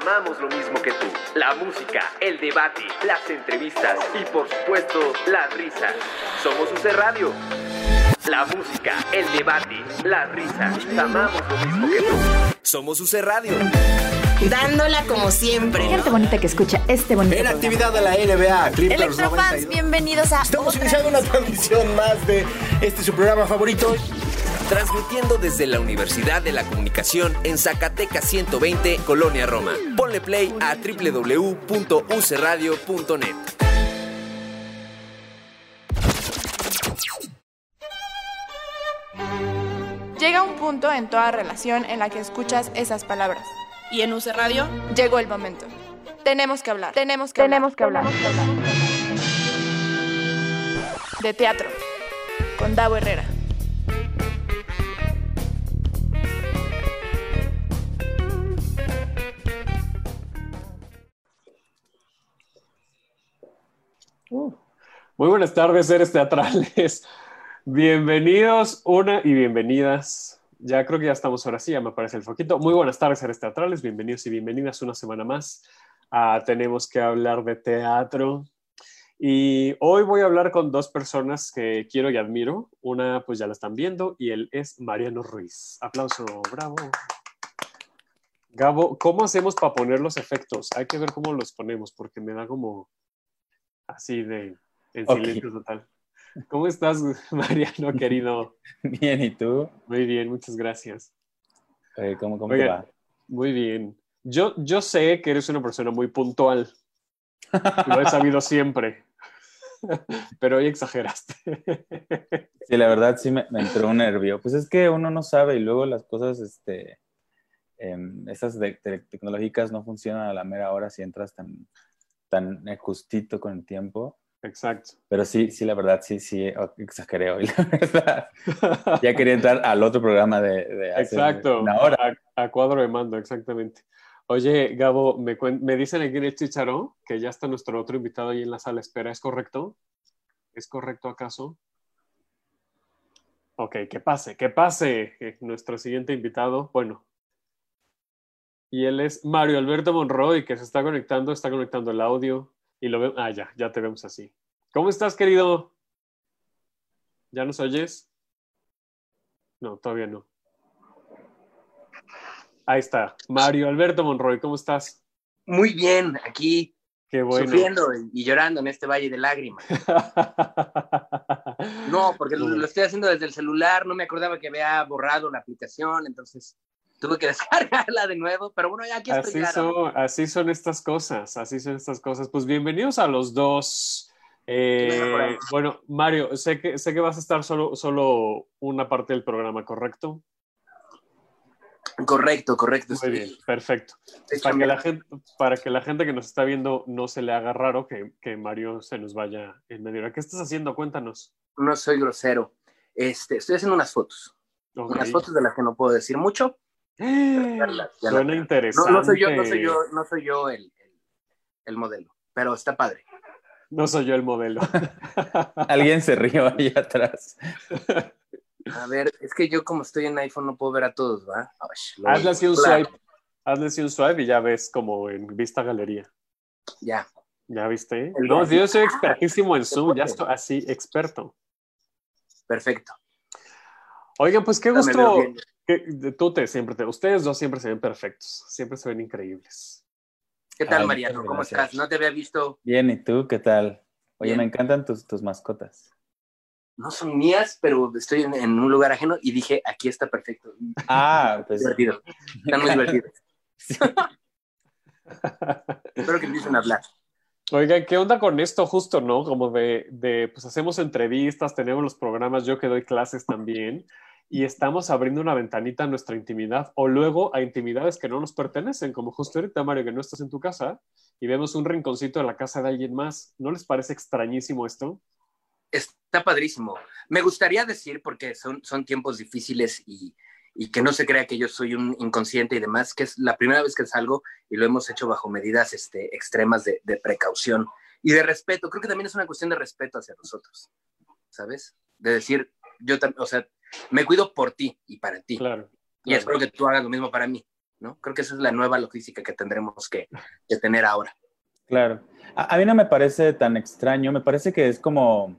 amamos lo mismo que tú. La música, el debate, las entrevistas y por supuesto, las risas. Somos UC Radio. La música, el debate, las risas. Amamos lo mismo que tú. Somos UC Radio. Dándola como siempre. Gente bonita que escucha este bonito En programa. actividad de la NBA, Clippers Electrofans, 92. bienvenidos a Estamos otra iniciando una transmisión más de este su programa favorito. Transmitiendo desde la Universidad de la Comunicación en Zacatecas 120, Colonia Roma. Ponle play a www.ucradio.net. Llega un punto en toda relación en la que escuchas esas palabras. Y en UC Radio, Llegó el momento. Tenemos que hablar. Tenemos que Tenemos que hablar. hablar. De teatro. Con Davo Herrera. Muy buenas tardes, seres teatrales. Bienvenidos una y bienvenidas. Ya creo que ya estamos ahora sí, ya me aparece el foquito. Muy buenas tardes, seres teatrales. Bienvenidos y bienvenidas una semana más. Tenemos que hablar de teatro. Y hoy voy a hablar con dos personas que quiero y admiro. Una, pues ya la están viendo, y él es Mariano Ruiz. Aplauso, bravo. Gabo, ¿cómo hacemos para poner los efectos? Hay que ver cómo los ponemos, porque me da como así de en silencio total. ¿Cómo estás, Mariano, querido? Bien, ¿y tú? Muy bien, muchas gracias. Eh, ¿Cómo, cómo Oiga. te va? Muy bien. Yo, yo sé que eres una persona muy puntual. Lo he sabido siempre. Pero hoy exageraste. Sí, la verdad sí me, me entró un nervio. Pues es que uno no sabe y luego las cosas, este, esas de- de- tecnológicas no funcionan a la mera hora si entras tan, tan eh, justito con el tiempo. Exacto. Pero sí, sí, la verdad, sí, sí, oh, exageré hoy, la verdad. Ya quería entrar al otro programa de, de hace Exacto. una hora. A, a cuadro de mando, exactamente. Oye, Gabo, me, dicen aquí en el chicharón que ya está nuestro otro invitado ahí en la sala espera. ¿Es correcto? ¿Es correcto acaso? Ok, que pase, que pase eh, nuestro siguiente invitado. Bueno. Y él es Mario Alberto Monroy, que se está conectando, está conectando el audio. Y lo vemos. Ah, ya, ya te vemos así. ¿Cómo estás, querido? ¿Ya nos oyes? No, todavía no. Ahí está. Mario Alberto Monroy, ¿cómo estás? Muy bien, aquí Qué bueno. sufriendo y llorando en este valle de lágrimas. No, porque lo, lo estoy haciendo desde el celular, no me acordaba que había borrado la aplicación, entonces tuve que descargarla de nuevo, pero bueno, ya aquí estoy. Así son, así son estas cosas, así son estas cosas. Pues bienvenidos a los dos. Eh, bueno, Mario, sé que, sé que vas a estar solo, solo una parte del programa, ¿correcto? Correcto, correcto. Muy sí. bien, perfecto. Para que, la gente, para que la gente que nos está viendo no se le haga raro que, que Mario se nos vaya en medio. ¿Qué estás haciendo? Cuéntanos. no soy grosero. Este, estoy haciendo unas fotos, Ok. unas fotos de las que no puedo decir mucho. Suena interesante. No, no soy yo, no soy yo, no soy yo el, el, el modelo, pero está padre. No soy yo el modelo. Alguien se rió ahí atrás. A ver, es que yo como estoy en iPhone no puedo ver a todos, ¿va? Hazle así un Claro, swipe. Hazle así un swipe y ya ves como en vista galería. Ya. ¿Ya viste? El No, yo soy expertísimo en Zoom, ya estoy así, experto. Perfecto. Oigan, pues qué gusto. Que- tú te siempre te. Ustedes dos siempre se ven perfectos. Siempre se ven increíbles. ¿Qué tal, Ay, Mariano? ¿Cómo gracias. estás? No te había visto. Bien, ¿y tú qué tal? Oye, Bien. me encantan tus, tus mascotas. No son mías, pero estoy en, en un lugar ajeno y dije, aquí está perfecto. Ah, pues Divertido. Están muy divertidos. Espero que empiecen a hablar. Oigan, ¿qué onda con esto justo, no? Como de, de, pues hacemos entrevistas, tenemos los programas, yo que doy clases también, y estamos abriendo una ventanita a nuestra intimidad, o luego a intimidades que no nos pertenecen, como justo ahorita, Mario, que no estás en tu casa, y vemos un rinconcito de la casa de alguien más. ¿No les parece extrañísimo esto? Está padrísimo. Me gustaría decir, porque son, son tiempos difíciles y, y que no se crea que yo soy un inconsciente y demás, que es la primera vez que salgo y lo hemos hecho bajo medidas este, extremas de, de precaución y de respeto. Creo que también es una cuestión de respeto hacia nosotros, ¿sabes? De decir, yo o sea, me cuido por ti y para ti. Claro. Y claro. espero que tú hagas lo mismo para mí. ¿no? Creo que esa es la nueva logística que tendremos que, que tener ahora. Claro. A, a, mí no me parece tan extraño, me parece que es como,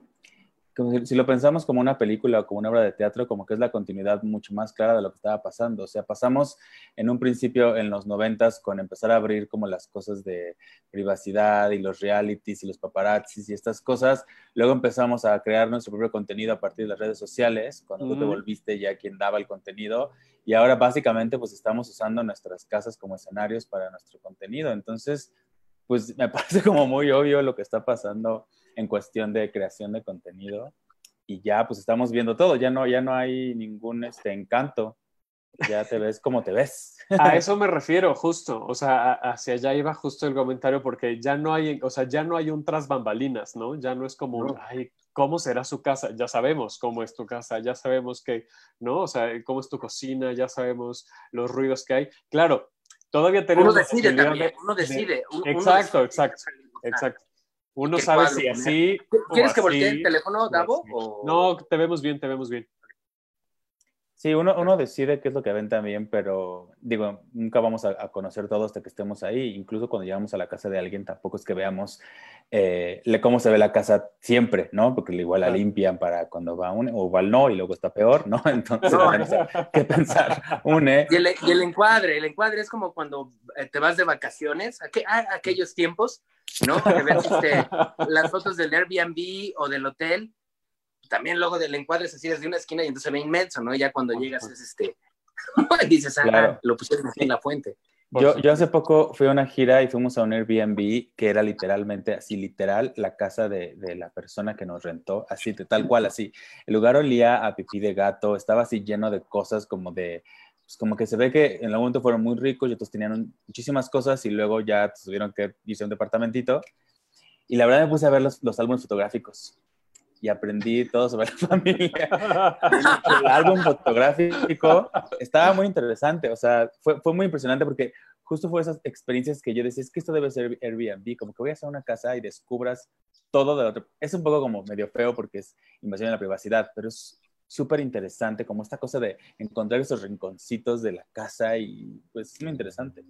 como si, si, lo pensamos como una película o como una obra de teatro, como que es la continuidad mucho más clara de lo que estaba pasando. O sea, pasamos en un principio en los noventas con empezar a abrir como las cosas de privacidad y los realities y los paparazzis y estas cosas. Luego empezamos a crear nuestro propio contenido a partir de las redes sociales, cuando tú te volviste ya quien daba el contenido. Y ahora básicamente pues estamos usando nuestras casas como escenarios para nuestro contenido. Entonces, pues me parece como muy obvio lo que está pasando en cuestión de creación de contenido y ya pues estamos viendo todo, ya no, ya no hay ningún este, encanto, ya te ves como te ves. A eso me refiero justo, o sea, hacia allá iba justo el comentario porque ya no hay, o sea, ya no hay un tras bambalinas, ¿no? Ya no es como, no. ay, ¿cómo será su casa? Ya sabemos cómo es tu casa, ya sabemos que, ¿no? O sea, cómo es tu cocina, ya sabemos los ruidos que hay. Claro, todavía tenemos... Uno decide también, uno decide. De, uno exacto, decide. exacto, exacto. Uno sabe si así. ¿Quieres que voltee el teléfono, Davo? O... No, te vemos bien, te vemos bien. Sí, uno, uno, decide qué es lo que ven también, pero digo, nunca vamos a, a, conocer todo hasta que estemos ahí. Incluso cuando llegamos a la casa de alguien, tampoco es que veamos eh, cómo se ve la casa siempre, ¿no? Porque igual la limpian para cuando va un, o igual no, y luego está peor, ¿no? Entonces, no. ¿qué pensar? Une. Y el, y el, encuadre, el encuadre es como cuando eh, te vas de vacaciones, aqu aquellos tiempos, ¿no? Que ves este, las fotos del Airbnb o del hotel también luego del encuadre es así desde una esquina y entonces se ve inmenso, ¿no? Ya cuando llegas es este, dices, ah, claro. lo pusieron aquí en la fuente. Yo, yo, hace poco fui a una gira y fuimos a un Airbnb que era literalmente así, literal, la casa de, de, la persona que nos rentó, así, de tal cual, así. El lugar olía a pipí de gato, estaba así lleno de cosas como de, pues como que se ve que en algún momento fueron muy ricos y otros tenían muchísimas cosas y luego ya tuvieron que irse a un departamentito. Y la verdad me puse a ver los, los álbumes fotográficos y aprendí todo sobre la familia. el álbum fotográfico estaba muy interesante, o sea, fue, fue muy impresionante porque justo fue esas experiencias que yo decía, es que esto debe ser Airbnb, como que voy a hacer una casa y descubras todo de la otra. Es un poco como medio feo porque es invasión de la privacidad, pero es súper interesante como esta cosa de encontrar esos rinconcitos de la casa y pues es muy interesante.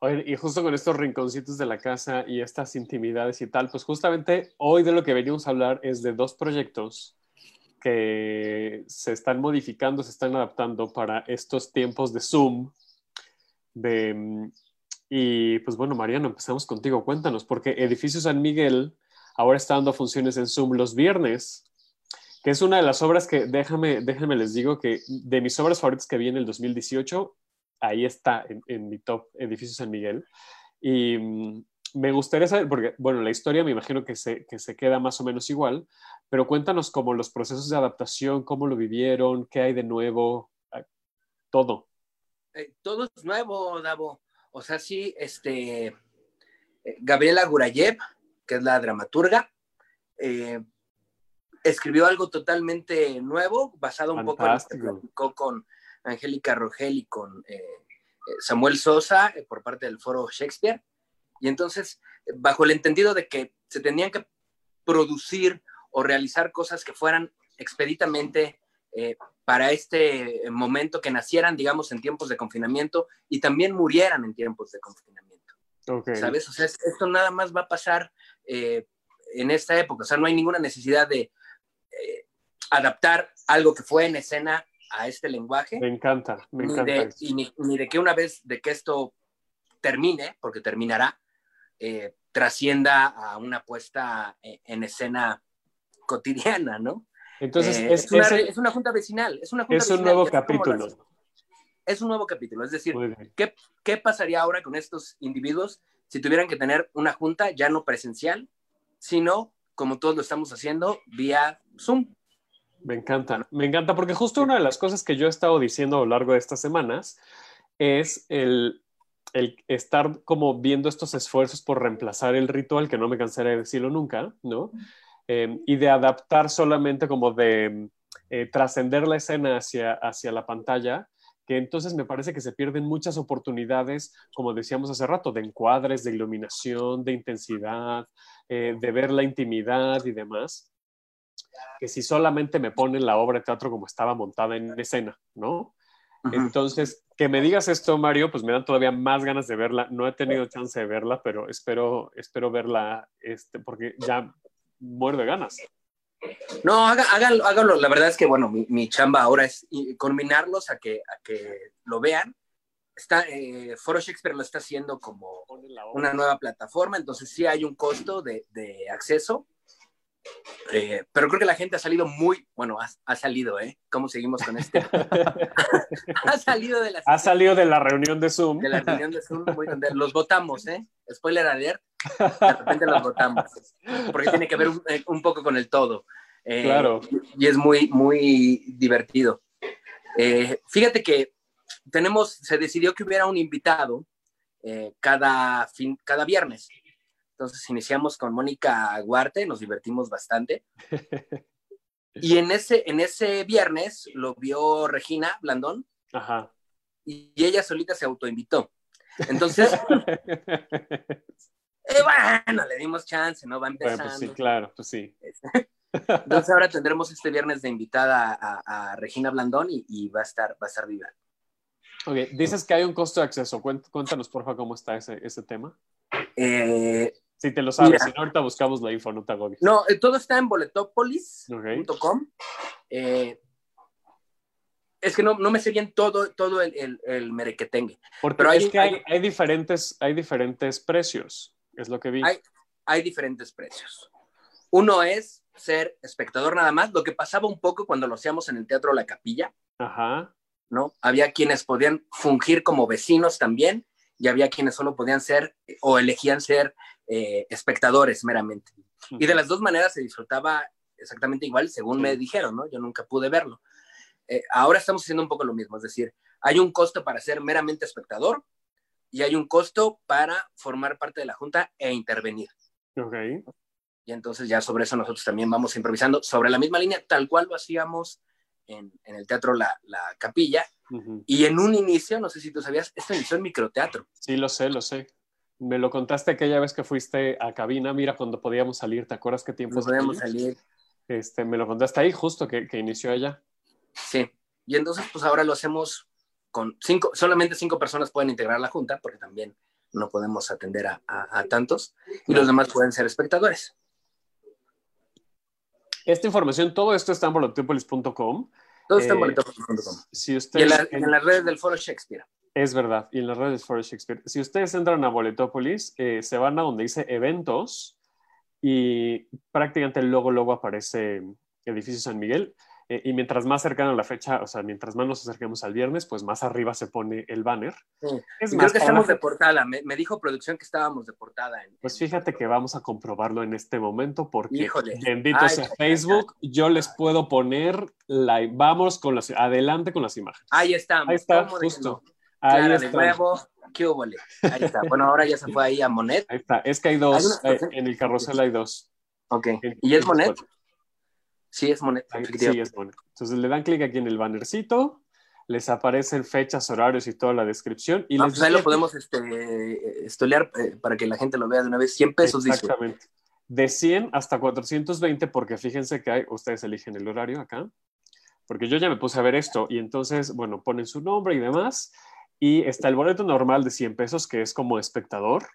Oye, y justo con estos rinconcitos de la casa y estas intimidades y tal, pues justamente hoy de lo que venimos a hablar es de dos proyectos que se están modificando, se están adaptando para estos tiempos de Zoom. De, y pues bueno, Mariano, empezamos contigo. Cuéntanos, porque Edificio San Miguel ahora está dando funciones en Zoom los viernes, que es una de las obras que, déjame, déjame les digo que de mis obras favoritas que vi en el 2018 ahí está en, en, mi top edificio San Miguel. Y mm, me gustaría saber, porque, bueno, la historia me imagino que se, que se queda más o menos igual, pero cuéntanos como los procesos de adaptación, cómo lo vivieron, qué hay de nuevo, ah, todo. Eh, todo es nuevo, Davo. O sea, sí, este, eh, Gabriela Gurayev, que es la dramaturga, eh, escribió algo totalmente nuevo, basado un poco en lo que con Angélica Rogel y con eh, Samuel Sosa eh, por parte del foro Shakespeare. Y entonces, bajo el entendido de que se tenían que producir o realizar cosas que fueran expeditamente eh, para este momento, que nacieran, digamos, en tiempos de confinamiento y también murieran en tiempos de confinamiento. Okay. ¿Sabes? O sea, esto nada más va a pasar eh, en esta época. O sea, no hay ninguna necesidad de eh, adaptar algo que fue en escena a este lenguaje. Me encanta, me ni encanta. De, y ni, ni, de que una vez de que esto termine, porque terminará, eh, trascienda a una puesta en escena cotidiana, ¿no? Entonces, eh, es, es, una, es, una, junta vecinal. Es, una junta es vecinal, un nuevo capítulo. Las, es un nuevo capítulo. Es decir, ¿qué, ¿qué pasaría ahora con estos individuos si tuvieran que tener una junta ya no presencial, sino como todos lo estamos haciendo vía Zoom? Me encanta, me encanta, porque justo una de las cosas que yo he estado diciendo a lo largo de estas semanas es el, el estar como viendo estos esfuerzos por reemplazar el ritual, que no me cansaré de decirlo nunca, ¿no? Eh, y de adaptar solamente como de eh, trascender la escena hacia, hacia la pantalla, que entonces me parece que se pierden muchas oportunidades, como decíamos hace rato, de encuadres, de iluminación, de intensidad, eh, de ver la intimidad y demás que si solamente me ponen la obra de teatro como estaba montada en escena, ¿no? Entonces, que me digas esto, Mario, pues me dan todavía más ganas de verla. No he tenido chance de verla, pero espero, espero verla, este, porque ya muero de ganas. No, haga- háganlo, háganlo. La verdad es que, bueno, mi, mi chamba ahora es combinarlos a que, a que lo vean. Está, eh, Foro Shakespeare lo está haciendo como una nueva plataforma, entonces sí hay un costo de, de acceso. Eh, pero creo que la gente ha salido muy, bueno, ha, ha salido, ¿eh? ¿Cómo seguimos con este? ha salido de la, Ha salido de la reunión de Zoom. de la reunión de Zoom, muy los votamos, ¿eh? Spoiler alert, de repente los votamos, porque tiene que ver un, eh, un poco con el todo. Eh, Claro. Y es muy, muy divertido. Eh, fíjate que tenemos, se decidió que hubiera un invitado eh, cada, fin, cada viernes. Entonces iniciamos con Mónica Guarte, nos divertimos bastante. Y en ese, en ese viernes lo vio Regina Blandón Ajá. y ella solita se autoinvitó. Entonces, eh, bueno, le dimos chance, ¿no? Va Bueno, empezando. pues sí, claro, pues sí. Entonces ahora tendremos este viernes de invitada a, a Regina Blandón y, y va a estar, va a estar viva. Ok, dices que hay un costo de acceso. Cuént- Cuéntanos, porfa, cómo está ese, ese tema. Eh, Si te lo sabes, si no, ahorita buscamos la info, no te agobies. no, eh, todo está en boletopolis.com. Eh, es que no, no me sé bien todo, todo el, el, el merequetengue. Porque Pero hay- es que hay, hay- hay diferentes, hay diferentes precios, es lo que vi. Hay- Hay diferentes precios. Uno es ser espectador nada más, lo que pasaba un poco cuando lo hacíamos en el Teatro La Capilla, Ajá. ¿no? Había quienes podían fungir como vecinos también y había quienes solo podían ser o elegían ser eh, espectadores meramente. Y de las dos maneras se disfrutaba exactamente igual, según me dijeron, ¿no? Yo nunca pude verlo. Eh, ahora estamos haciendo un poco lo mismo, es decir, hay un costo para ser meramente espectador y hay un costo para formar parte de la junta e intervenir. Ok. Y entonces ya sobre eso nosotros también vamos improvisando sobre la misma línea, tal cual lo hacíamos en, en el teatro la, la Capilla. Ujú. Y en un inicio, no sé si tú sabías, esto inició en microteatro. Sí, lo sé, lo sé. Me lo contaste aquella vez que fuiste a cabina, mira, cuando podíamos salir, ¿te acuerdas qué tiempo podíamos salir. Este, me lo contaste ahí, justo que, que inició allá. Sí. Y entonces, pues ahora lo hacemos con cinco, solamente cinco personas pueden integrar la junta, porque también no podemos atender a, a- a tantos, y los demás pueden ser espectadores. Esta información, todo esto está en boletopolis.com. Todo está en Eh, boletopolis.com. Si Y en, la- en las redes del Foro Shakespeare. Es verdad, y en las redes for Shakespeare. Si ustedes entran a Boletopolis, eh, se van a donde dice eventos y prácticamente luego, luego aparece Edificio San Miguel. Eh, y mientras más cercano a la fecha, o sea, mientras más nos acerquemos al viernes, pues más arriba se pone el banner. Sí. Es Y más, creo que estamos de portada. Me, me dijo producción que estábamos de portada. En, Pues fíjate que vamos a comprobarlo en este momento porque Híjole. bendito Ay, sea ay, Facebook, yo les puedo poner la vamos con las adelante con las imágenes. Ahí estamos. Ahí está, ¿Cómo de justo. no? Ahí Clara de está. huevo, qué húbole. Ahí está. Bueno, ahora ya se fue ahí a Monet. Ahí está. Es que hay Hay dos, unas eh, en el carrusel hay dos. Ok. ¿Y es Monet? Sí, es Monet. Sí, es Monet. Entonces le dan clic aquí en el bannercito, les aparecen fechas, horarios y toda la descripción. Y Ah, les pues ahí lo dice- podemos este, estolear eh, para que la gente lo vea de una vez. 100 pesos, dice. Exactamente. De 100 hasta 420, porque fíjense que hay, ustedes eligen el horario acá, porque yo ya me puse a ver esto y entonces, bueno, ponen su nombre y demás, y está el boleto normal de 100 pesos, que es como espectador.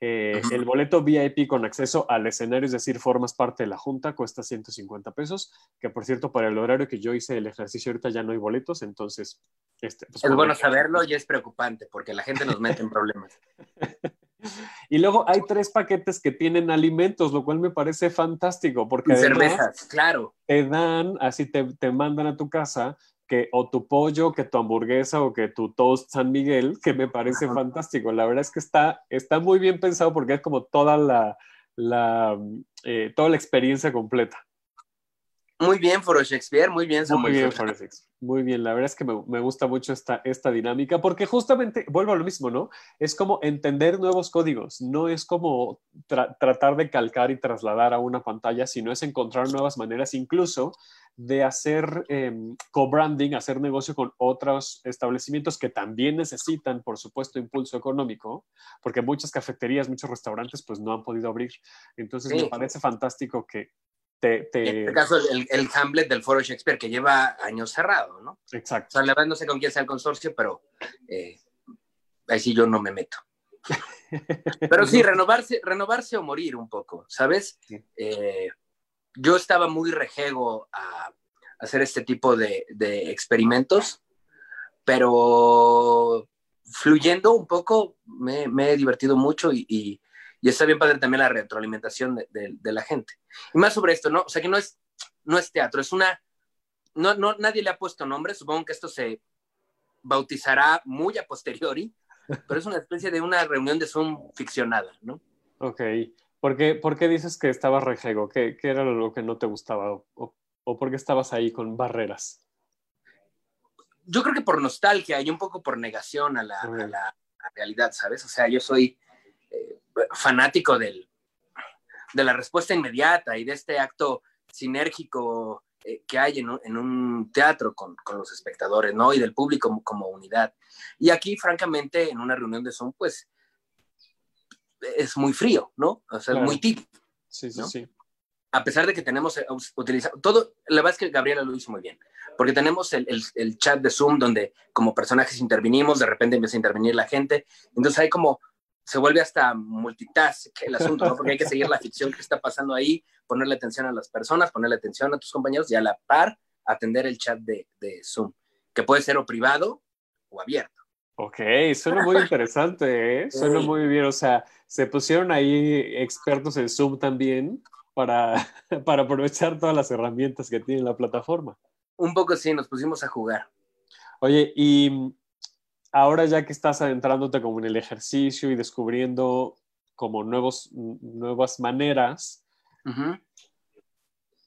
Eh. El boleto VIP con acceso al escenario, es decir, formas parte de la junta, cuesta 150 pesos, que por cierto, para el horario que yo hice el ejercicio ahorita ya no hay boletos, entonces... Este, pues, Es bueno saberlo y es preocupante porque la gente nos mete en problemas. Y luego hay tres paquetes que tienen alimentos, lo cual me parece fantástico, porque cervezas, claro. te dan, así te, te mandan a tu casa, que o tu pollo, que tu hamburguesa o que tu toast San Miguel, que me parece Ajá. fantástico. La verdad es que está, está muy bien pensado porque es como toda la, la, eh, toda la experiencia completa. Muy bien, Foro Shakespeare, muy bien, Muy bien, Forensics. Muy bien, la verdad es que me, me gusta mucho esta, esta dinámica porque justamente, vuelvo a lo mismo, ¿no? Es como entender nuevos códigos, no es como tra- tratar de calcar y trasladar a una pantalla, sino es encontrar nuevas maneras incluso de hacer eh, co-branding, hacer negocio con otros establecimientos que también necesitan, por supuesto, impulso económico, porque muchas cafeterías, muchos restaurantes, pues no han podido abrir. Entonces Sí. me parece fantástico que te... te... En este caso, el, el, Hamlet del Foro Shakespeare, que lleva años cerrado, ¿no? Exacto. O sea, la verdad no sé con quién sea el consorcio, pero eh, ahí sí yo no me meto. pero sí, renovarse, renovarse o morir un poco, ¿sabes? Sí. Eh, yo estaba muy rejego a hacer este tipo de, de experimentos, pero fluyendo un poco me, me he divertido mucho y, y, y, está bien padre también la retroalimentación de, de, de, la gente. Y más sobre esto, ¿no? O sea, que no es, no es teatro, es una... No, no, nadie le ha puesto nombre, supongo que esto se bautizará muy a posteriori, pero es una especie de una reunión de Zoom ficcionada, ¿no? Ok. ¿Por qué, por qué dices que estabas rejego? ¿Qué, ¿Qué, era lo que no te gustaba? ¿O, o por qué estabas ahí con barreras? Yo creo que por nostalgia y un poco por negación a la, a la, a la realidad, ¿sabes? O sea, yo soy eh, fanático del, de la respuesta inmediata y de este acto sinérgico eh, que hay en un, en un teatro con, con, los espectadores, ¿no? Y del público como, como, unidad. Y aquí, francamente, en una reunión de Zoom, pues es muy frío, ¿no? O sea, claro. es muy típico. Sí, sí, ¿no? sí. A pesar de que tenemos eh, utilizado todo, la verdad es que Gabriela lo hizo muy bien, porque tenemos el, el, el, chat de Zoom donde como personajes intervinimos, de repente empieza a intervenir la gente, entonces hay como, se vuelve hasta multitask el asunto, ¿no? Porque hay que seguir la ficción que está pasando ahí, ponerle atención a las personas, ponerle atención a tus compañeros y a la par atender el chat de, de Zoom, que puede ser o privado o abierto. Ok, suena muy interesante, ¿eh? Suena sí. muy bien. O sea, se pusieron ahí expertos en Zoom también para, para aprovechar todas las herramientas que tiene la plataforma. Un poco sí, nos pusimos a jugar. Oye, y ahora ya que estás adentrándote como en el ejercicio y descubriendo como nuevos, nuevas maneras, uh -huh.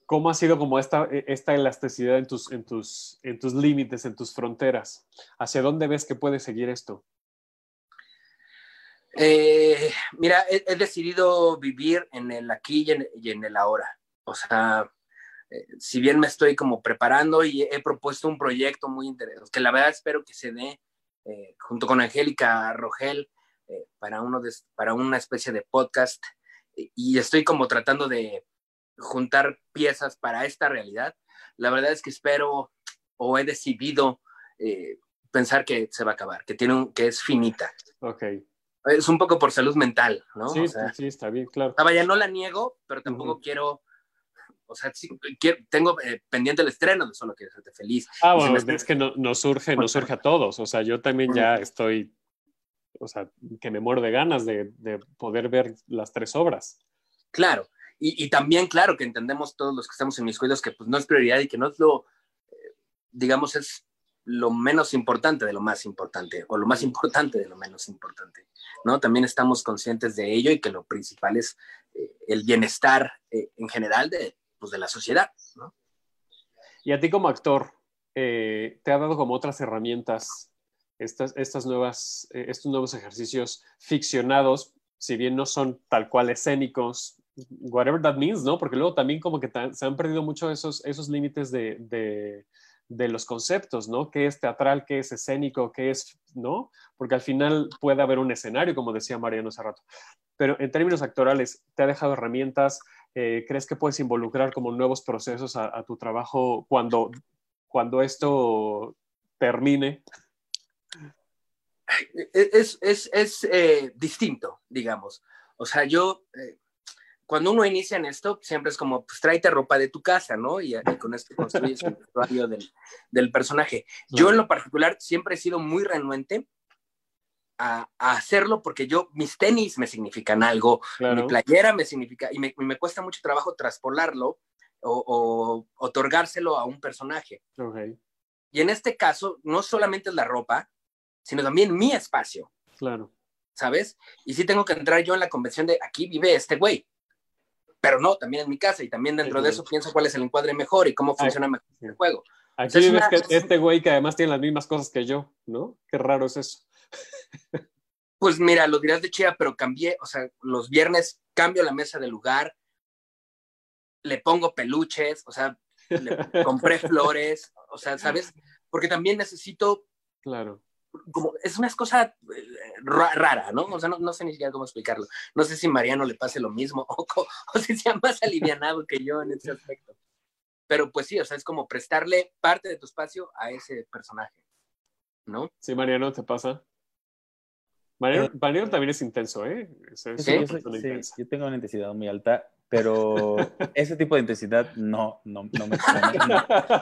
¿cómo ha sido como esta, esta elasticidad en tus, en, tus, en tus límites, en tus fronteras? ¿Hacia dónde ves que puede seguir esto? Eh, mira, he, he, decidido vivir en el aquí y en, y en el ahora. O sea, eh, si bien me estoy como preparando y he propuesto un proyecto muy interesante, que la verdad espero que se dé eh, junto con Angélica Rogel eh, para, uno de, para una especie de podcast y estoy como tratando de juntar piezas para esta realidad. La verdad es que espero o he decidido eh, pensar que se va a acabar, que, tiene un, que es finita. Ok. Es un poco por salud mental, ¿no? Sí, o sea, sí, está bien, claro. Vaya, no la niego, pero tampoco uh -huh. quiero o sea, sí, quiero, tengo eh, pendiente el estreno de Solo Quiero Hacerte Feliz. Ah, bueno, es que no, no, surge, no surge a todos. O sea, yo también ya estoy, o sea, que me muero de ganas de, de poder ver las tres obras. Claro, y, y, también, claro, que entendemos todos los que estamos en mis cuidados que pues no es prioridad y que no es lo, eh, digamos, es lo menos importante de lo más importante, o lo más importante de lo menos importante, ¿no? También estamos conscientes de ello y que lo principal es eh, el bienestar eh, en general de, pues, de la sociedad. ¿no? Y a ti como actor, eh, ¿te ha dado como otras herramientas estas, estas nuevas, eh, estos nuevos ejercicios ficcionados, si bien no son tal cual escénicos, whatever that means, ¿no? Porque luego también como que se han perdido mucho esos, esos límites de, de, los conceptos, ¿no? ¿Qué es teatral, qué es escénico, qué es, ¿no? Porque al final puede haber un escenario, como decía Mariano hace rato. Pero en términos actorales, ¿te ha dejado herramientas? Eh, ¿Crees que puedes involucrar como nuevos procesos a, a tu trabajo cuando, cuando esto termine? Es, es, es eh, distinto, digamos. O sea, yo, eh, cuando uno inicia en esto, siempre es como, pues tráete ropa de tu casa, ¿no? Y, y con esto construyes el vestuario del, del, personaje. Yo en lo particular siempre he sido muy renuente a, a, hacerlo porque yo, mis tenis me significan algo, claro. mi playera me significa, y me, me, cuesta mucho trabajo traspolarlo o, o otorgárselo a un personaje. Okay. Y en este caso, no solamente es la ropa, sino también mi espacio. Claro. ¿Sabes? Y sí tengo que entrar yo en la convención de aquí vive este güey. Pero no, también en mi casa y también dentro sí, de eso pienso cuál es el encuadre mejor y cómo funciona mejor el juego. Aquí vives una... que este güey que además tiene las mismas cosas que yo, ¿no? Qué raro es eso. Pues mira, lo dirás de chía, pero cambié, o sea, los viernes cambio la mesa de lugar, le pongo peluches, o sea, le compré flores, o sea, ¿sabes? Porque también necesito claro. como, es una cosa eh, ra- rara, ¿no? O sea, no, no sé ni siquiera cómo explicarlo. No sé si Mariano le pase lo mismo o, o si sea más alivianado que yo en ese aspecto. Pero pues sí, o sea, es como prestarle parte de tu espacio a ese personaje, ¿no? Sí, Mariano, ¿te pasa? Mariano, Mariano también es intenso, ¿eh? Es, es Sí, una yo, soy- sí, yo tengo una intensidad muy alta, pero ese tipo de intensidad no, no, no me... no-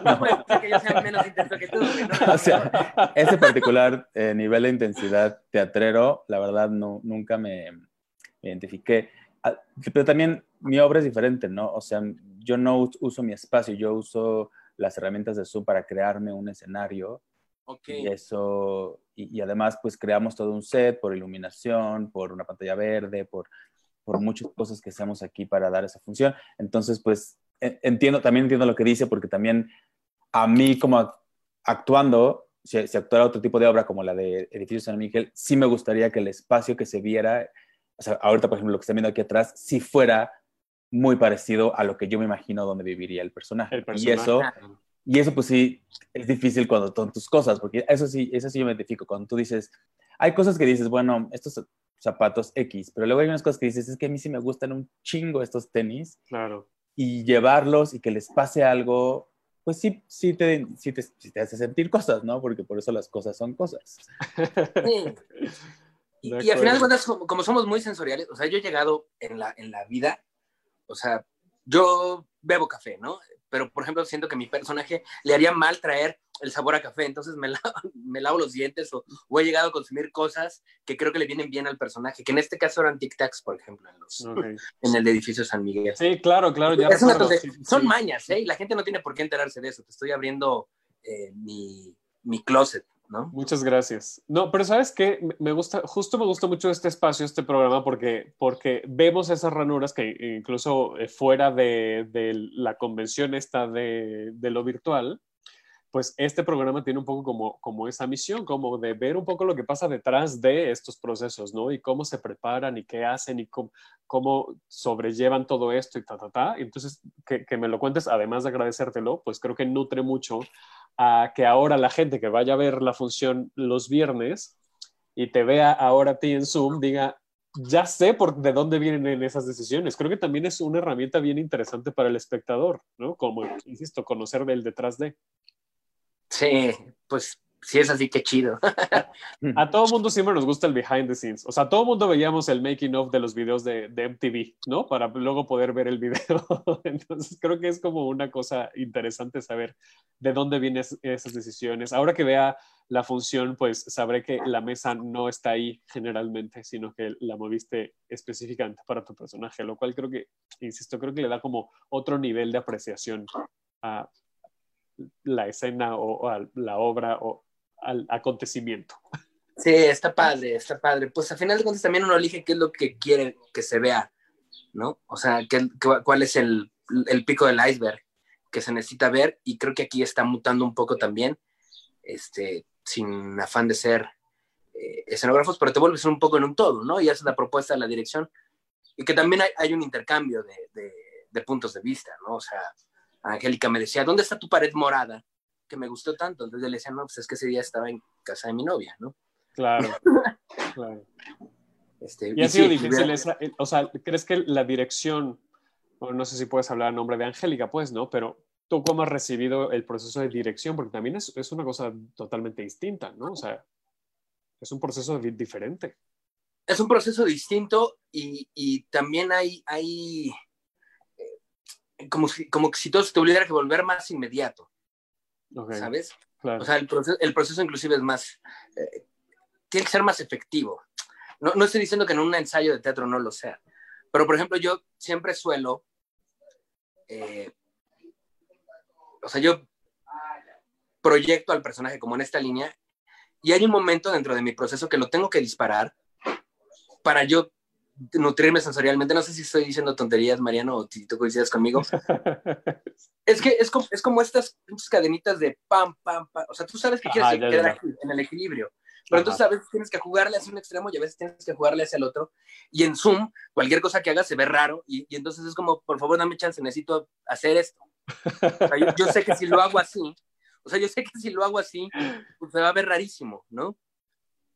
no- No que yo sea menos intenso que tú. O sea, ese particular eh, nivel de intensidad teatrero, la verdad, no, nunca me, me identifiqué. Ah, Pero también mi obra es diferente, ¿no? O sea, yo no us- uso mi espacio, yo uso las herramientas de Zoom para crearme un escenario Ok. y eso, y, y además pues creamos todo un set por iluminación, por una pantalla verde, por, por muchas cosas que hacemos aquí para dar esa función. Entonces pues e- entiendo, también entiendo lo que dice porque también a mí como ac- actuando, si, si actuara otro tipo de obra como la de Edificio San Miguel, sí me gustaría que el espacio que se viera, o sea, ahorita por ejemplo lo que están viendo aquí atrás, sí fuera muy parecido a lo que yo me imagino donde viviría el personaje. El Y personaje. eso, y eso pues sí, es difícil cuando son tus cosas, porque eso sí, eso sí yo me identifico, cuando tú dices, hay cosas que dices, bueno, estos zapatos X, pero luego hay unas cosas que dices, es que a mí sí me gustan un chingo estos tenis, Claro. y llevarlos y que les pase algo, pues sí, sí te, sí te, sí te hace sentir cosas, ¿no? Porque por eso las cosas son cosas. Sí. Y, y al final de cuentas, como, como somos muy sensoriales, o sea, yo he llegado en la, en la vida, o sea, yo bebo café, ¿no? Pero, por ejemplo, siento que mi personaje le haría mal traer el sabor a café, entonces me, la- me lavo los dientes o, o he llegado a consumir cosas que creo que le vienen bien al personaje, que en este caso eran tic-tacs, por ejemplo, en, los, en el edificio San Miguel. Sí, claro, claro, ya Es una recuerdo, tontería. sí, Son sí. mañas, ¿eh? Y la gente no tiene por qué enterarse de eso. Te estoy abriendo eh, mi, mi closet, ¿no? Muchas gracias. No, pero ¿sabes qué? Me- gusta, justo me gusta mucho este espacio, este programa, porque, porque vemos esas ranuras que incluso eh, fuera de, la convención esta de, lo virtual, pues este programa tiene un poco como, como esa misión, como de ver un poco lo que pasa detrás de estos procesos, ¿no? Y cómo se preparan y qué hacen y cómo, sobrellevan todo esto y ta, ta, ta. Entonces, que me lo cuentes, además de agradecértelo, pues creo que nutre mucho a que ahora la gente que vaya a ver la función los viernes y te vea ahora a ti en Zoom diga, ya sé por de dónde vienen esas decisiones. Creo que también es una herramienta bien interesante para el espectador, ¿no? Como, insisto, conocer del detrás de. Sí, pues si es así, qué chido. A todo mundo siempre nos gusta el behind the scenes. O sea, todo mundo veíamos el making of de los videos de, de MTV, ¿no? Para luego poder ver el video. Entonces, creo que es como una cosa interesante saber de dónde vienen es- esas decisiones. Ahora que vea la función, pues sabré que la mesa no está ahí generalmente, sino que la moviste específicamente para tu personaje, lo cual creo que, insisto, creo que le da como otro nivel de apreciación a la escena o, o a la obra o al acontecimiento. Sí, está padre, está padre. Pues a final de cuentas también uno elige qué es lo que quiere que se vea, ¿no? O sea, qué, cu- cuál es el, el pico del iceberg que se necesita ver y creo que aquí está mutando un poco también, este, sin afán de ser eh, escenógrafos, pero te vuelves un poco en un todo, ¿no? Y esa es la propuesta de la dirección. Y que también hay, hay un intercambio de, de- de puntos de vista, ¿no? O sea, Angélica me decía, ¿dónde está tu pared morada? Que me gustó tanto. Entonces yo le decía, no, pues es que ese día estaba en casa de mi novia, ¿no? Claro, claro. Este, Y ha sido sí, difícil hubiera- esa, eh, o sea, ¿crees que la dirección, bueno, no sé si puedes hablar a nombre de Angélica, pues, ¿no? Pero tú cómo has recibido el proceso de dirección, porque también es, es una cosa totalmente distinta, ¿no? O sea, es un proceso di- diferente. es un proceso distinto y, y también hay, hay eh, como, si, como que si todo se tuviera que volver más inmediato, ¿sabes? claro. O sea, el proceso, el proceso inclusive es más, eh, tiene que ser más efectivo. No, no estoy diciendo que en un ensayo de teatro no lo sea, pero por ejemplo yo siempre suelo, eh, o sea, yo proyecto al personaje como en esta línea y hay un momento dentro de mi proceso que lo tengo que disparar para yo nutrirme sensorialmente. No sé si estoy diciendo tonterías, Mariano, o si tú coincides conmigo. Es que es como, es como estas cadenitas de pam, pam, pam. O sea, tú sabes que Ajá, quieres quedar aquí, en el equilibrio. Pero Ajá. entonces a veces tienes que jugarle hacia un extremo y a veces tienes que jugarle hacia el otro. Y en Zoom, cualquier cosa que hagas se ve raro. Y, y entonces es como, por favor, dame chance, necesito hacer esto. O sea, yo, yo sé que si lo hago así, o sea, yo sé que si lo hago así, pues se va a ver rarísimo, ¿no?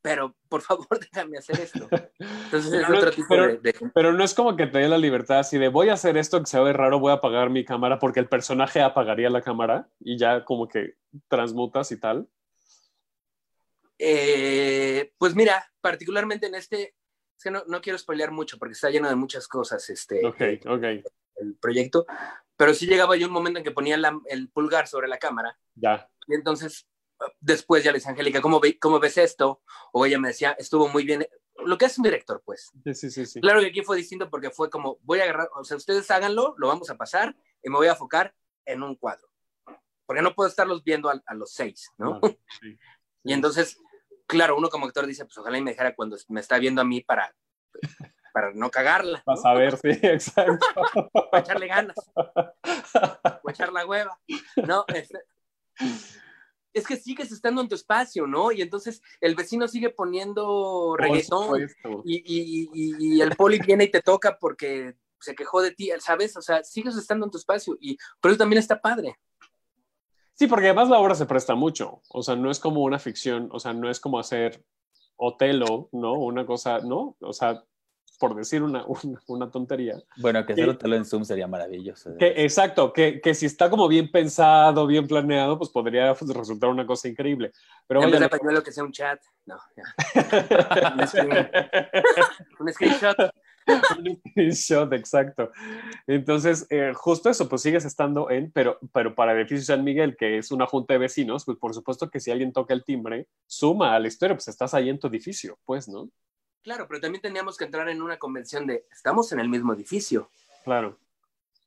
Pero por favor déjame hacer esto. Entonces es no- otro tipo pero- de, de- Pero no es como que te dé la libertad así de voy a hacer esto que se ve raro, voy a apagar mi cámara porque el personaje apagaría la cámara y ya como que transmutas y tal. Eh, pues mira, particularmente en este, es que no, no quiero spoilear mucho porque está lleno de muchas cosas este, Ok, eh, ok, el proyecto, pero sí llegaba yo un momento en que ponía la- el pulgar sobre la cámara ya. y entonces después ya le decía Angélica, ¿cómo, ve- ¿cómo ves esto? O ella me decía, estuvo muy bien, lo que hace un director, pues. Sí, sí. Claro que aquí fue distinto porque fue como, voy a agarrar, o sea, ustedes háganlo, lo vamos a pasar y me voy a enfocar en un cuadro. Porque no puedo estarlos viendo a, a los seis, ¿no? Claro, sí. Y entonces, claro, uno como actor dice, pues ojalá y me dejara cuando me está viendo a mí para, para no cagarla, ¿no? Vas a ver, sí, exacto. para echarle ganas, o echar la hueva. No, este, es que sigues estando en tu espacio, ¿no? Y entonces el vecino sigue poniendo reggaetón supuesto. y, y- y- y el poli viene y te toca porque se quejó de ti, ¿sabes? O sea, sigues estando en tu espacio y pero eso también está padre. Sí, porque además la obra se presta mucho. O sea, no es como una ficción, o sea, no es como hacer Otelo, ¿no? Una cosa, ¿no? O sea, por decir una, una, una tontería. Bueno, que hacerlo en Zoom sería maravilloso. Que, exacto, que, que si está como bien pensado, bien planeado, pues podría resultar una cosa increíble. Pero en vez de pañuelo que sea un chat, no, ya. un, screen- un screenshot. Un screenshot, exacto. Entonces, eh, justo eso, pues sigues estando en, pero, pero para Edificio San Miguel, que es una junta de vecinos, pues por supuesto que si alguien toca el timbre, suma a la historia, pues estás ahí en tu edificio, pues, ¿no? Claro, pero también teníamos que entrar en una convención de estamos en el mismo edificio. Claro.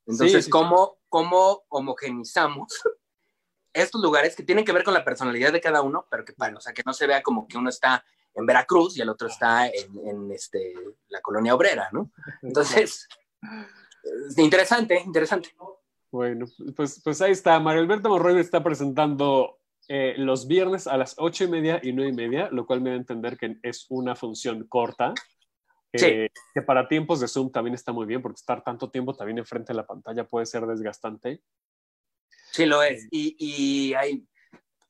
Entonces, Sí, sí, ¿cómo, ¿cómo homogenizamos estos lugares que tienen que ver con la personalidad de cada uno, pero que, para, o sea, que no se vea como que uno está en Veracruz y el otro está en, en, este, la colonia obrera, ¿no? Entonces, es interesante, interesante. Bueno, pues, pues ahí está. Mario Alberto Monroy está presentando eh, los viernes a las ocho y media y nueve y media, lo cual me da a entender que es una función corta. eh, Sí. Que para tiempos de Zoom también está muy bien, porque estar tanto tiempo también enfrente de la pantalla puede ser desgastante. Sí, lo es. Y, y hay,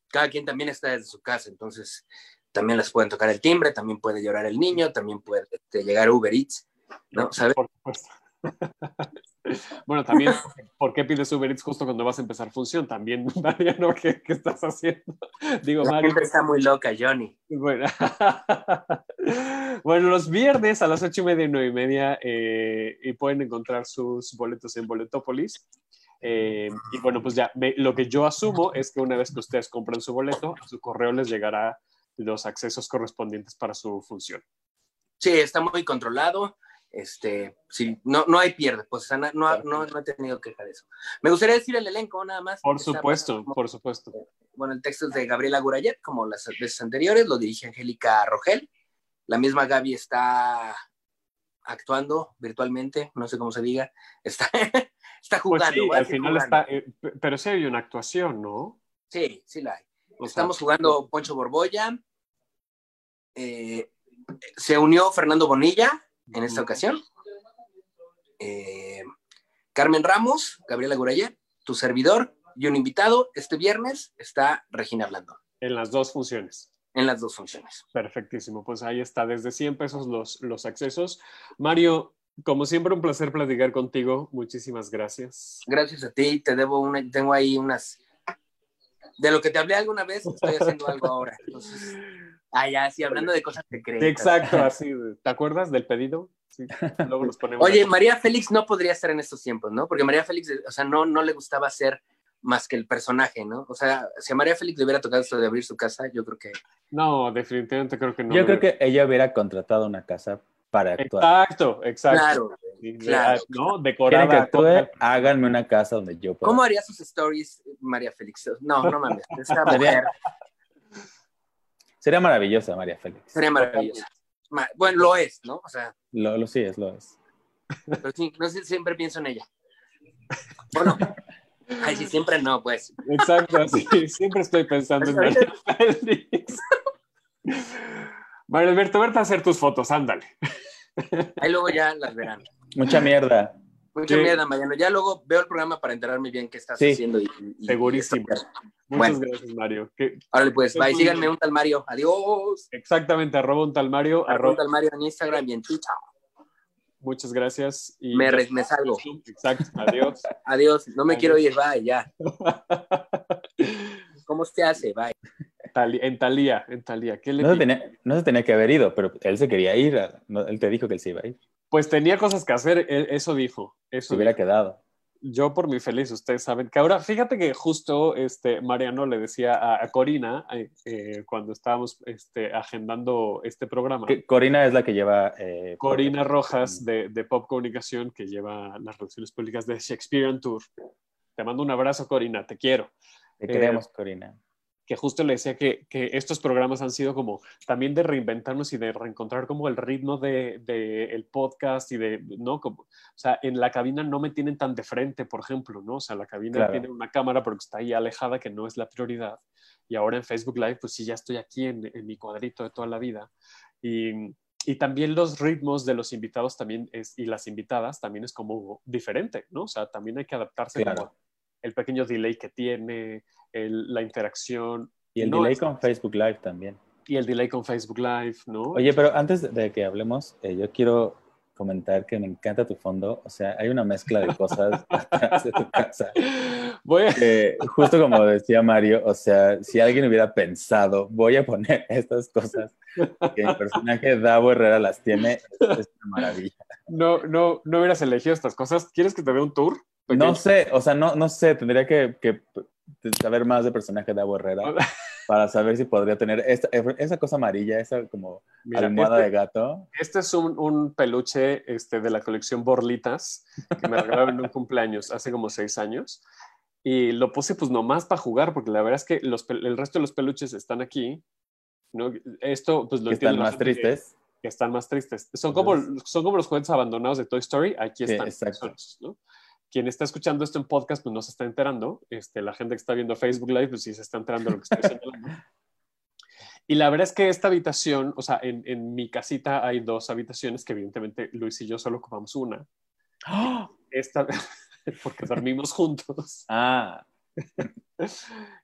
cada quien también está desde su casa, entonces también les pueden tocar el timbre, también puede llorar el niño, también puede este, llegar Uber Eats, ¿no? ¿Sabes? Por supuesto. bueno, también, ¿por qué pides Uber Eats justo cuando vas a empezar función? También, Mariano, ¿qué, qué estás haciendo? Digo, La Mario. está muy loca, Johnny. Bueno. bueno, los viernes a las ocho y media y nueve y media eh, y pueden encontrar sus boletos en Boletópolis. Eh, y bueno, pues ya, me- lo que yo asumo es que una vez que ustedes compran su boleto, a su correo les llegará los accesos correspondientes para su función. Sí, está muy controlado. Este, sí, no, no hay pierde, pues o sea, no, no, no, no he tenido queja de eso. Me gustaría decir el elenco nada más. Por Está- supuesto, por supuesto. Bueno, el texto es de Gabriela Gurayet, como las veces anteriores, lo dirige Angélica Rogel. La misma Gaby está actuando virtualmente, no sé cómo se diga, está, está Pues jugando. sí, al final jugando. está, eh, pero sí hay una actuación, ¿no? Sí, sí la hay. O sea, Estamos jugando Poncho Borbolla. eh, se unió Fernando Bonilla en esta ocasión. Eh, Carmen Ramos, Gabriela Gurayet, tu servidor y un invitado. Este viernes está Regina Blandón En las dos funciones. en las dos funciones. Perfectísimo, pues ahí está, desde 100 pesos los, los accesos. Mario, como siempre, un placer platicar contigo. Muchísimas gracias. Gracias a ti, te debo una, tengo ahí unas. De lo que te hablé alguna vez, estoy haciendo algo ahora. Entonces, ah, ya, sí, hablando de cosas secretas. Sí, exacto, así. ¿Te acuerdas del pedido? Sí, luego nos ponemos. Oye, María Félix no podría estar en estos tiempos, ¿no? Porque María Félix, o sea, no, no le gustaba ser más que el personaje, ¿no? O sea, si a María Félix le hubiera tocado esto de abrir su casa, yo creo que... No, definitivamente creo que no. Yo creo que ella hubiera contratado una casa para actuar. Exacto, exacto. Claro, Sí, claro. ¿No? Quieren que Decorada. actúe, con- háganme una casa donde yo pueda. ¿Cómo haría sus stories María Félix? No, no mames, esa mujer Sería maravillosa, María Félix. sería maravillosa. Ma- Bueno, lo es, ¿no? O sea, Lo, lo sí es, lo es. pero sí, no sé, siempre pienso en ella. Bueno, ay, sí, siempre no, pues. Exacto, sí, siempre estoy pensando en María Félix. Mario Alberto, verte a hacer tus fotos, ándale. Ahí luego ya las verán. Mucha mierda. Mucha Sí. mierda, Mariano. Ya luego veo el programa para enterarme bien qué estás Sí. haciendo. y- y- Segurísimo. y- Muchas Bueno. gracias, Mario. Órale, pues, bye. Síganme un tal Mario. Adiós. exactamente, arroba un tal Mario, Arroba arroba- un tal Mario en Instagram y en Twitter. muchas gracias. Y Me, re- me salgo. Exacto, adiós. Adiós. No me Adiós. quiero ir. Bye, ya. ¿Cómo se hace? Bye. En Talía, en Talía. ¿Qué le No se, tenía, no se tenía que haber ido, pero él se quería ir. a- no, él te dijo que él se iba a ir. Pues tenía cosas que hacer, él- eso dijo. Eso Se hubiera dijo. quedado. Yo por mi feliz, ustedes saben que ahora, fíjate que justo este Mariano le decía a, a Corina eh, eh, cuando estábamos este, agendando este programa. Que Corina es la que lleva. eh, Corina. Rojas de, de Pop Comunicación, que lleva las relaciones públicas de Shakespearean Tour. Te mando un abrazo, Corina, te quiero. Te queremos, Corina. Que justo le decía que, que estos programas han sido como también de reinventarnos y de reencontrar como el ritmo de, de el podcast y de, ¿no? Como, o sea, en la cabina no me tienen tan de frente, por ejemplo, ¿no? O sea, la cabina Claro. tiene una cámara porque está ahí alejada, que no es la prioridad. Y ahora en Facebook Live, pues sí, ya estoy aquí en, en mi cuadrito de toda la vida. Y, y también los ritmos de los invitados también es, y las invitadas también es como diferente, ¿no? O sea, también hay que adaptarse Claro. como el pequeño delay que tiene, el- la interacción Y el no, delay es- con Facebook Live también. y el delay con Facebook Live, ¿no? Oye, pero antes de que hablemos, eh, yo quiero comentar que me encanta tu fondo. O sea, hay una mezcla de cosas atrás de tu casa. Voy a- que justo como decía Mario, o sea, si alguien hubiera pensado, voy a poner estas cosas que mi personaje Davo Herrera las tiene, es, es una maravilla. no, no, no hubieras elegido estas cosas. ¿Quieres que te dé un tour? No sé, o sea, no, no sé, tendría que, que saber más de personaje de Davo Herrera para saber si podría tener esta, esa cosa amarilla, esa como Mira, almohada este, de gato. este es un, un peluche este, de la colección Borlitas que me regalaron en un cumpleaños hace como seis años. Y lo puse pues nomás para jugar, porque la verdad es que los, el resto de los peluches están aquí. ¿no? Esto pues lo Que están más que- tristes. que están más tristes. Son como, son como los juguetes abandonados de Toy Story. Aquí Sí, están. ¿no? Quien está escuchando esto en podcast, pues no se está enterando. Este, la gente que está viendo Facebook Live, pues sí se está enterando de lo que estoy señalando. Y la verdad es que esta habitación, o sea, en, en mi casita hay dos habitaciones que evidentemente Luis y yo solo ocupamos una. Esta, porque dormimos juntos. Ah,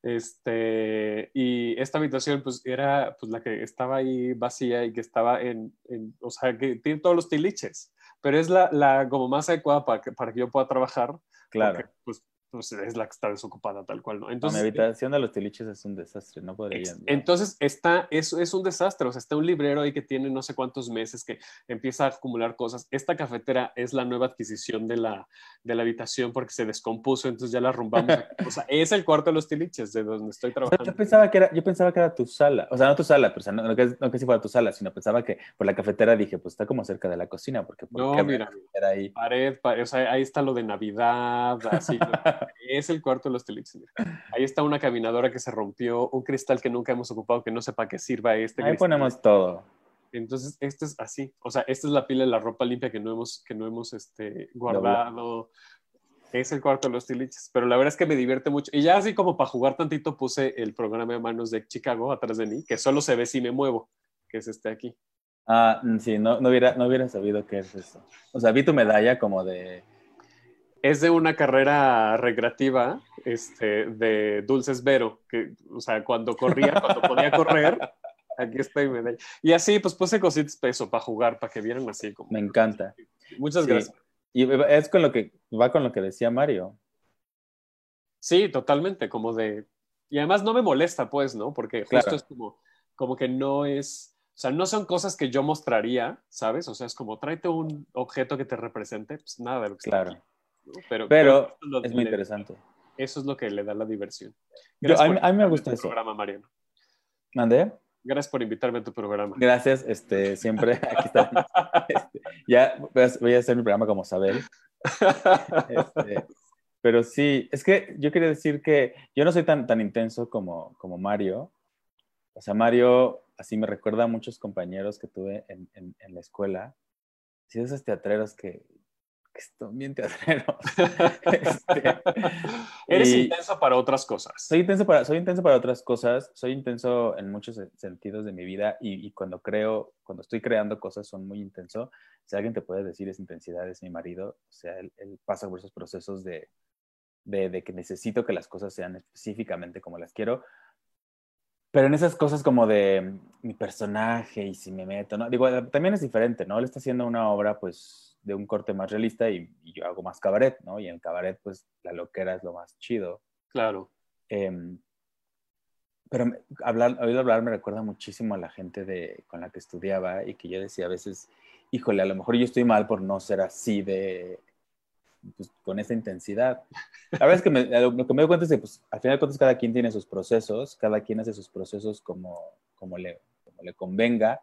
Este, y esta habitación, pues, era pues, la que estaba ahí vacía y que estaba en, en- o sea, que tiene todos los tiliches, pero es la, la como más adecuada para que, para que yo pueda trabajar, claro. porque, pues, pues, es la que está desocupada tal cual, ¿no? No, mi Entonces, habitación de los tiliches es un desastre, no podría. entonces está, es, es un desastre, o sea, está un librero ahí que tiene no sé cuántos meses que empieza a acumular cosas. Esta cafetera es la nueva adquisición de la, de la habitación porque se descompuso, entonces ya la arrumbamos. o sea, es el cuarto de los tiliches de donde estoy trabajando. yo pensaba que era, yo pensaba que era tu sala, o sea, no tu sala, pero o sea, no, no que, no que si fuera tu sala, sino pensaba que por la cafetera dije, pues está como cerca de la cocina, porque ¿por No, mira. ahí? pared, pa- o sea, ahí está lo de Navidad, así. es el cuarto de los tiliches. mira. Ahí está una caminadora que se rompió, un cristal que nunca hemos ocupado, que no sé para qué sirva este Ahí cristal. ponemos todo. Entonces, este es así, o sea, esta es la pila de la ropa limpia que no hemos, que no hemos este, guardado. Es el cuarto de los tiliches, pero la verdad es que me divierte mucho. Y ya así como para jugar tantito puse el programa de manos de Chicago atrás de mí, que solo se ve si me muevo, que es este aquí. Ah, sí, no, no, hubiera, no hubiera sabido qué es eso. O sea, vi tu medalla como de... Es de una carrera recreativa este, de Dulces Vero, que, o sea, cuando corría, cuando podía correr, aquí estoy medalla. Y así, pues puse cositas peso para jugar, para que vieran así como. Me encanta. Muchas Sí. gracias. Y es con lo que va con lo que decía Mario. Sí, totalmente, como de... Y además no me molesta, pues, ¿no? Porque justo Claro. es como, como que no es... O sea, no son cosas que yo mostraría, ¿sabes? O sea, es como, tráete un objeto que te represente, pues nada de lo que está Claro. aquí, ¿no? Pero, es muy le- interesante. Eso es lo que le da la diversión. Yo- a, mí, por a mí me gusta eso. programa, Mariano. ¿Mandé? Gracias por invitarme a tu programa. Gracias, este, siempre aquí está. Este, ya voy a, hacer mi programa como Sabel. Este, pero sí, es que yo quería decir que yo no soy tan, tan intenso como, como Mario. O sea, Mario así me recuerda a muchos compañeros que tuve en, en- en la escuela. Sí, esos teatreros que, que bien teatreros. Este, Eres intenso para otras cosas. Soy intenso para, soy intenso para otras cosas, soy intenso en muchos sentidos de mi vida y, cuando creo, cuando estoy creando cosas son muy intenso. Si alguien te puede decir esa intensidad es mi marido, o sea, él, pasa por esos procesos de, de, que necesito que las cosas sean específicamente como las quiero, pero en esas cosas como de mi personaje y si me meto, ¿no? Digo, también es diferente, ¿no? Él está haciendo una obra, pues, de un corte más realista y, yo hago más cabaret, ¿no? Y en cabaret, pues, la loquera es lo más chido. Claro. Em, pero hablar, oído hablar me recuerda muchísimo a la gente de, con la que estudiaba y que yo decía a veces, híjole, a lo mejor yo estoy mal por no ser así de, pues, con esa intensidad. La verdad es que lo que me doy cuenta es que, pues, al final de cuentas, cada quien tiene sus procesos, cada quien hace sus procesos como, como, le, como le convenga.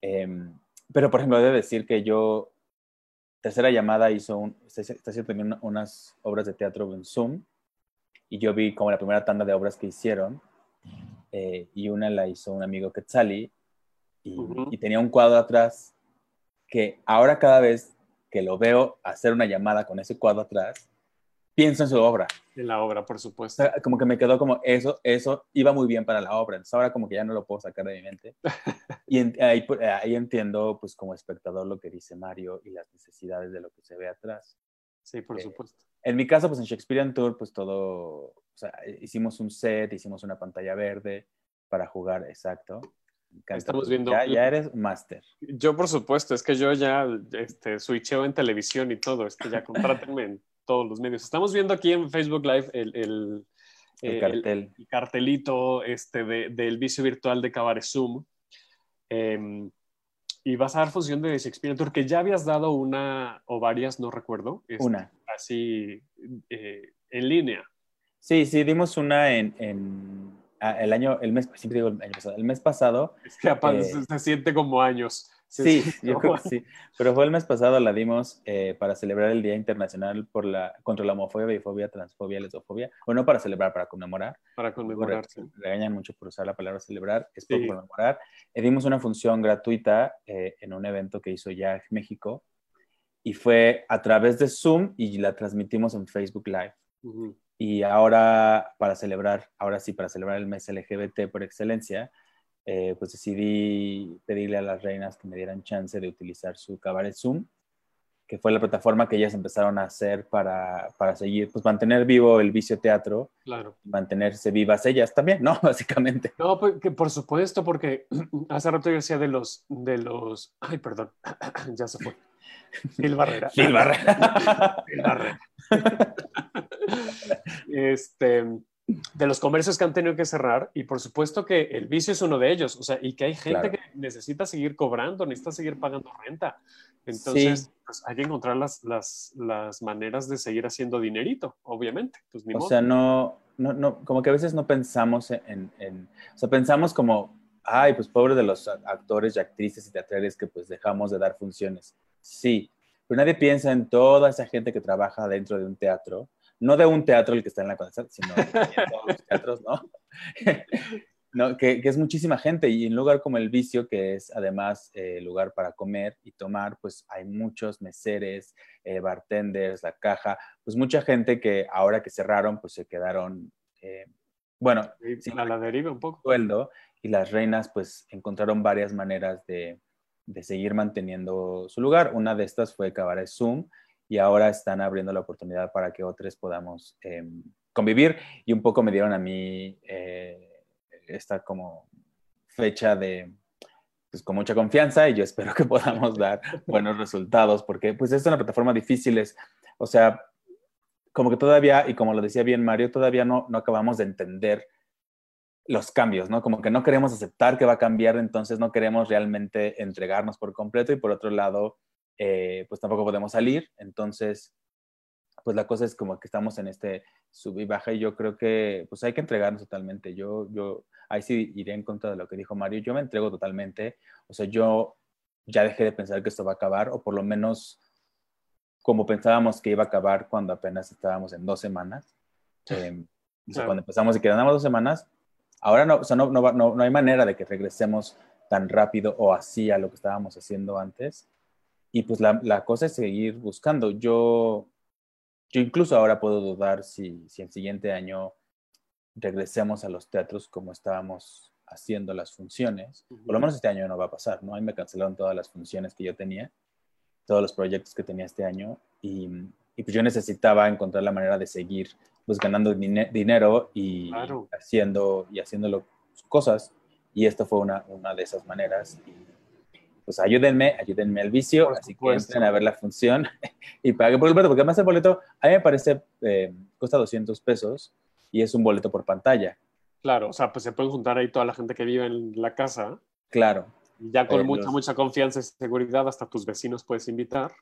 Em, pero, por ejemplo, debo decir que yo Tercera Llamada hizo un, está haciendo también unas obras de teatro en Zoom y yo vi como la primera tanda de obras que hicieron eh, y una la hizo un amigo Quetzali y, y, tenía un cuadro atrás que ahora cada vez que lo veo hacer una llamada con ese cuadro atrás, pienso en su obra. En la obra, por supuesto. como que me quedó como eso, eso iba muy bien para la obra. Entonces ahora como que ya no lo puedo sacar de mi mente. y ahí, ahí, entiendo pues como espectador lo que dice Mario y las necesidades de lo que se ve atrás. Sí, por eh, supuesto. En mi caso, pues en Shakespearean Tour, pues todo, o sea, hicimos un set, hicimos una pantalla verde para jugar, exacto. Estamos viendo. Ya, ya eres máster. Yo, por supuesto, es que yo ya este, switcheo en televisión y todo. Es que ya contrátenme en todos los medios. Estamos viendo aquí en Facebook Live el, el, el cartel. El, cartelito este de, del vicio virtual de Cabaret Zoom. Eh, y vas a dar función de Shakespeare Tour, que ya habías dado una o varias, no recuerdo. Este, una. Así eh, en línea. Sí, sí, dimos una en, en el año, el mes, siempre digo el año pasado, el mes pasado. Es que eh, se siente como años. Sí, yo creo que sí. Pero fue el mes pasado, la dimos eh, para celebrar el Día Internacional por la, contra la homofobia, bifobia, transfobia, lesofobia. O no para celebrar, para conmemorar. Para conmemorar, sí. Regañan mucho por usar la palabra celebrar, es por conmemorar. Eh, dimos una función gratuita eh, en un evento que hizo ya México y fue a través de Zoom y la transmitimos en Facebook Live. Y ahora, para celebrar, ahora sí, para celebrar el mes LGBT por excelencia, eh, pues decidí pedirle a las reinas que me dieran chance de utilizar su Cabaret Zoom, que fue la plataforma que ellas empezaron a hacer para, para seguir, pues mantener vivo el vicio teatro, claro. mantenerse vivas ellas también, ¿no? Básicamente. No, pues, que por supuesto, porque hace rato yo decía de los, de los, ay, perdón, ya se fue. Phil Barrera. Phil Barrera. Phil Barrera. este, de los comercios que han tenido que cerrar y por supuesto que el vicio es uno de ellos, o sea, y que hay gente que necesita seguir cobrando, necesita seguir pagando renta. Entonces, pues hay que encontrar las, las, las, maneras de seguir haciendo dinerito, obviamente. Pues, o sea, no, no, no, como que a veces no pensamos en, en, o sea, pensamos como, ay, pues pobre de los actores y actrices y teatrales que pues dejamos de dar funciones. Sí, pero nadie piensa en toda esa gente que trabaja dentro de un teatro no de un teatro el que está en la Condesa, sino de todos los teatros, ¿no? no que, es muchísima gente y en un lugar como el Vicio, que es además eh, lugar para comer y tomar, pues hay muchos meseres, eh, bartenders, la caja, pues mucha gente que ahora que cerraron, pues se quedaron, eh, bueno, sin a la deriva un poco. Sueldo y las reinas pues encontraron varias maneras de, de seguir manteniendo su lugar. Una de estas fue Cabaret Zoom, y ahora están abriendo la oportunidad para que otros podamos em, convivir y un poco me dieron a mí eh, esta como fecha de pues con mucha confianza y yo espero que podamos dar buenos resultados porque pues es una plataforma difícil, es, o sea, como que todavía, y como lo decía bien Mario, todavía no, no acabamos de entender los cambios, ¿no? Como que no queremos aceptar que va a cambiar, entonces no queremos realmente entregarnos por completo y por otro lado, eh, pues tampoco podemos salir. Entonces, pues la cosa es como que estamos en este sub y baja y yo creo que pues hay que entregarnos totalmente. Yo, yo, ahí sí iré en contra de lo que dijo Mario, yo me entrego totalmente. O sea, yo ya dejé de pensar que esto va a acabar, o por lo menos como pensábamos que iba a acabar cuando apenas estábamos en dos semanas. Eh, cuando empezamos y quedamos dos semanas, ahora no, o sea, no, no, no, no hay manera de que regresemos tan rápido o así a lo que estábamos haciendo antes. Y pues la, la, cosa es seguir buscando. Yo, yo incluso ahora puedo dudar si, si el siguiente año regresemos a los teatros como estábamos haciendo las funciones. Por lo menos este año no va a pasar, ¿no? Ahí me cancelaron todas las funciones que yo tenía, todos los proyectos que tenía este año y, y pues yo necesitaba encontrar la manera de seguir pues ganando dinero y haciendo y haciendo cosas y esto fue una, una de esas maneras y pues ayúdenme, ayúdenme al vicio, así que entren a ver la función y paguen por el boleto, porque además el boleto a mí me parece, eh, cuesta 200 pesos y es un boleto por pantalla. Claro, o sea, pues se pueden juntar ahí toda la gente que vive en la casa. Claro. Y ya con eh, mucha, mucha confianza y seguridad, hasta tus vecinos puedes invitar.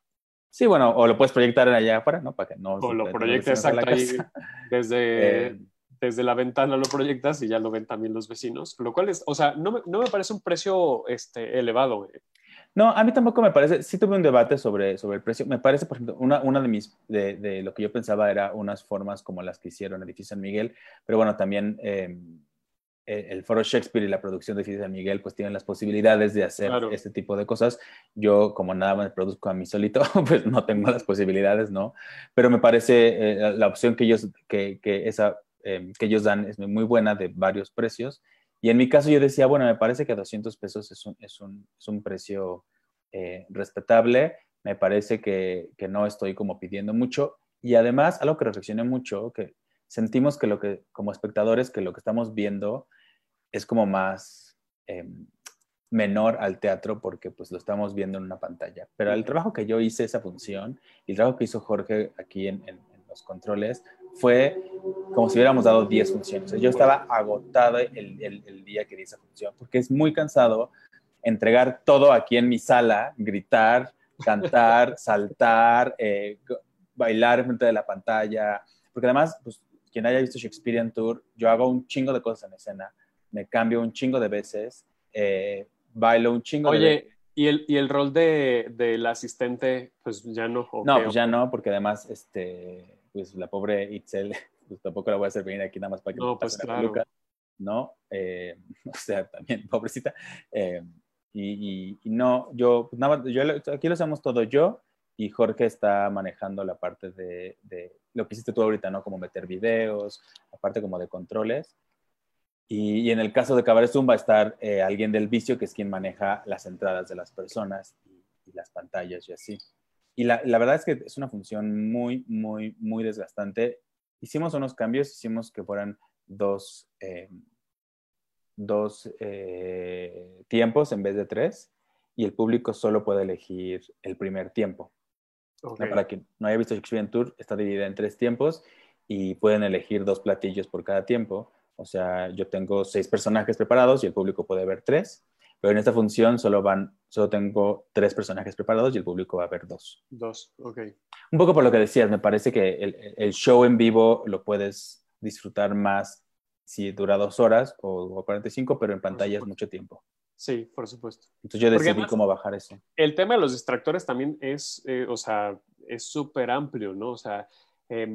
Sí, bueno, o lo puedes proyectar allá afuera, ¿no? Para que no. O lo exacto ahí desde, eh, desde la ventana lo proyectas y ya lo ven también los vecinos. Lo cual es, o sea, no me, no me parece un precio este, elevado. No, a mí tampoco me parece, sí tuve un debate sobre, sobre el precio. Me parece, por ejemplo, una, una de mis, de, de, lo que yo pensaba era unas formas como las que hicieron Edificio San Miguel, pero bueno, también eh, el Foro Shakespeare y la producción de Edificio San Miguel pues tienen las posibilidades de hacer este tipo de cosas. Yo, como nada más produzco a mí solito, pues no tengo las posibilidades, ¿no? Pero me parece eh, la opción que ellos, que, que esa, eh, que ellos dan es muy buena de varios precios y en mi caso yo decía, bueno, me parece que 200 pesos es un, es un, es un precio eh, respetable, me parece que, que, no estoy como pidiendo mucho. Y además, algo que reflexioné mucho, que sentimos que lo que, como espectadores, que lo que estamos viendo es como más eh, menor al teatro porque pues lo estamos viendo en una pantalla. Pero el trabajo que yo hice esa función y el trabajo que hizo Jorge aquí en, en los controles fue como si hubiéramos dado 10 funciones. Yo estaba agotado el, el, día que di esa función, porque es muy cansado entregar todo aquí en mi sala, gritar, cantar, saltar, eh, bailar frente de la pantalla, porque además, pues, quien haya visto Shakespearean Tour, yo hago un chingo de cosas en escena, me cambio un chingo de veces, eh, bailo un chingo Oye, de ¿y el, ¿y el rol del de, asistente, pues ya no? No, pues ya no, porque además, este pues la pobre Itzel, pues tampoco la voy a hacer venir aquí nada más para que no, me pues claro. ¿no? Eh, o sea, también, pobrecita. Eh, y, y, no, yo, pues nada yo, aquí lo hacemos todo yo y Jorge está manejando la parte de, de, lo que hiciste tú ahorita, ¿no? Como meter videos, aparte como de controles. Y, y en el caso de Cabaret Zoom va a estar eh, alguien del vicio, que es quien maneja las entradas de las personas y, y las pantallas y así. Y la, la, verdad es que es una función muy, muy, muy desgastante. Hicimos unos cambios, hicimos que fueran dos, eh, dos eh, tiempos en vez de tres y el público solo puede elegir el primer tiempo. Okay. para quien no haya visto Shakespeare Tour, está dividida en tres tiempos y pueden elegir dos platillos por cada tiempo. O sea, yo tengo seis personajes preparados y el público puede ver tres. Pero en esta función solo van, solo tengo tres personajes preparados y el público va a ver dos. Dos, ok. Un poco por lo que decías, me parece que el, el show en vivo lo puedes disfrutar más si dura dos horas o, o 45, pero en pantalla es mucho tiempo. Sí, por supuesto. Entonces yo decidí además, cómo bajar eso. El tema de los distractores también es, eh, o sea, es súper amplio, ¿no? O sea, eh,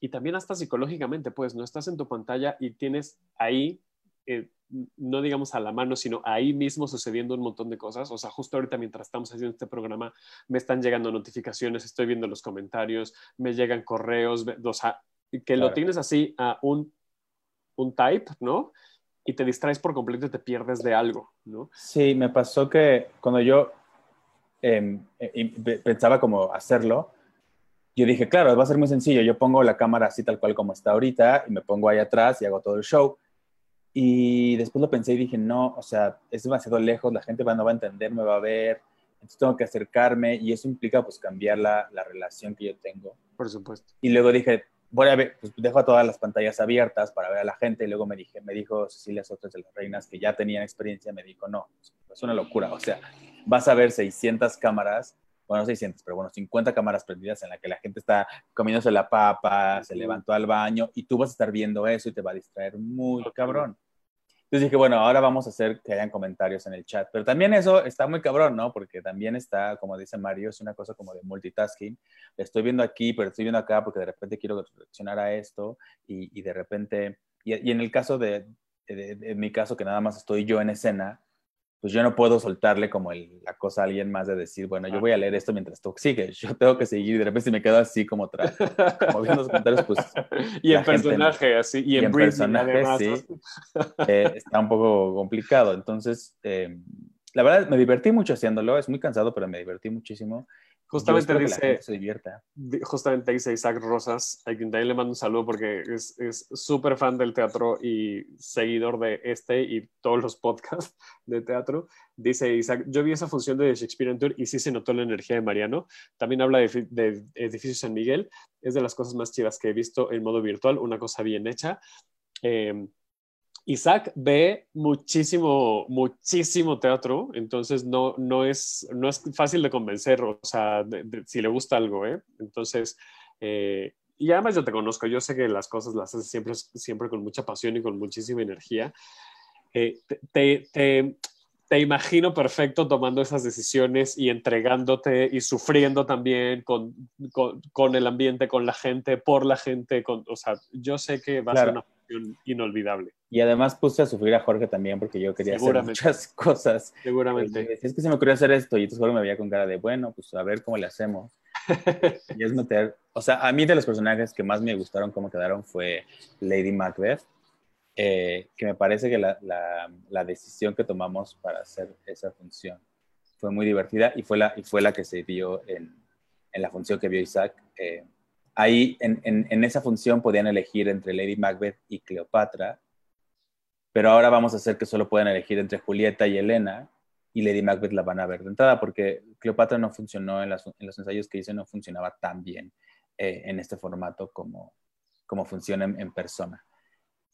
y también hasta psicológicamente, pues, no estás en tu pantalla y tienes ahí eh, no digamos a la mano, sino ahí mismo sucediendo un montón de cosas. O sea, justo ahorita mientras estamos haciendo este programa, me están llegando notificaciones, estoy viendo los comentarios, me llegan correos, o sea, que claro. lo tienes así a un, un type, ¿no? Y te distraes por completo y te pierdes de algo, ¿no? Sí, me pasó que cuando yo eh, eh, pensaba como hacerlo, yo dije, claro, va a ser muy sencillo, yo pongo la cámara así tal cual como está ahorita y me pongo ahí atrás y hago todo el show y después lo pensé y dije, no, o sea, es demasiado lejos, la gente va, no va a entender, me va a ver, entonces tengo que acercarme y eso implica pues cambiar la, la relación que yo tengo. Por supuesto. Y luego dije, voy a ver, pues dejo a todas las pantallas abiertas para ver a la gente y luego me, dije, me dijo Cecilia Sotos de las Reinas que ya tenían experiencia, me dijo, no, es una locura, o sea, vas a ver 600 cámaras bueno, 600, pero bueno, 50 cámaras prendidas en la que la gente está comiéndose la papa, se levantó al baño y tú vas a estar viendo eso y te va a distraer muy cabrón. Entonces dije, bueno, ahora vamos a hacer que hayan comentarios en el chat. Pero también eso está muy cabrón, ¿no? Porque también está, como dice Mario, es una cosa como de multitasking. Estoy viendo aquí, pero estoy viendo acá porque de repente quiero reaccionar a esto y, de repente, y, en el caso de, de, de, en mi caso, que nada más estoy yo en escena, pues yo no puedo soltarle como el, la cosa a alguien más de decir, bueno, yo voy a leer esto mientras tú sigues, yo tengo que seguir y de repente si me quedo así como, tra como viendo los comentarios, pues... Y en personaje, así, y, en, personaje, sí, eh, está un poco complicado. Entonces, eh, la verdad, me divertí mucho haciéndolo, es muy cansado, pero me divertí muchísimo. Justamente dice, se divierta. justamente dice Isaac Rosas, a quien también le mando un saludo porque es súper fan del teatro y seguidor de este y todos los podcasts de teatro. Dice Isaac, yo vi esa función de Shakespeare Tour y sí se notó la energía de Mariano. También habla de, de Edificio San Miguel. Es de las cosas más chidas que he visto en modo virtual, una cosa bien hecha. Eh, Isaac ve muchísimo, muchísimo teatro, entonces no, no, es, no es fácil de convencer, o sea, si le gusta algo, ¿eh? Entonces, eh, y además yo te conozco, yo sé que las cosas las haces siempre, siempre con mucha pasión y con muchísima energía. Eh, te, te, te, imagino perfecto tomando esas decisiones y entregándote y sufriendo también con, con, con el ambiente, con la gente, por la gente, con, o sea, yo sé que va a ser una inolvidable. Y además puse a sufrir a Jorge también porque yo quería hacer muchas cosas. Seguramente. es que se me ocurrió hacer esto y entonces Jorge me veía con cara de, bueno, pues a ver cómo le hacemos. y es meter, o sea, a mí de los personajes que más me gustaron cómo quedaron fue Lady Macbeth, eh, que me parece que la, la, la, decisión que tomamos para hacer esa función fue muy divertida y fue la, y fue la que se dio en, en la función que vio Isaac. Eh, ahí en, en, esa función podían elegir entre Lady Macbeth y Cleopatra, pero ahora vamos a hacer que solo puedan elegir entre Julieta y Elena y Lady Macbeth la van a ver de entrada porque Cleopatra no funcionó en, los ensayos que hice, no funcionaba tan bien eh, en este formato como, como funciona en, persona.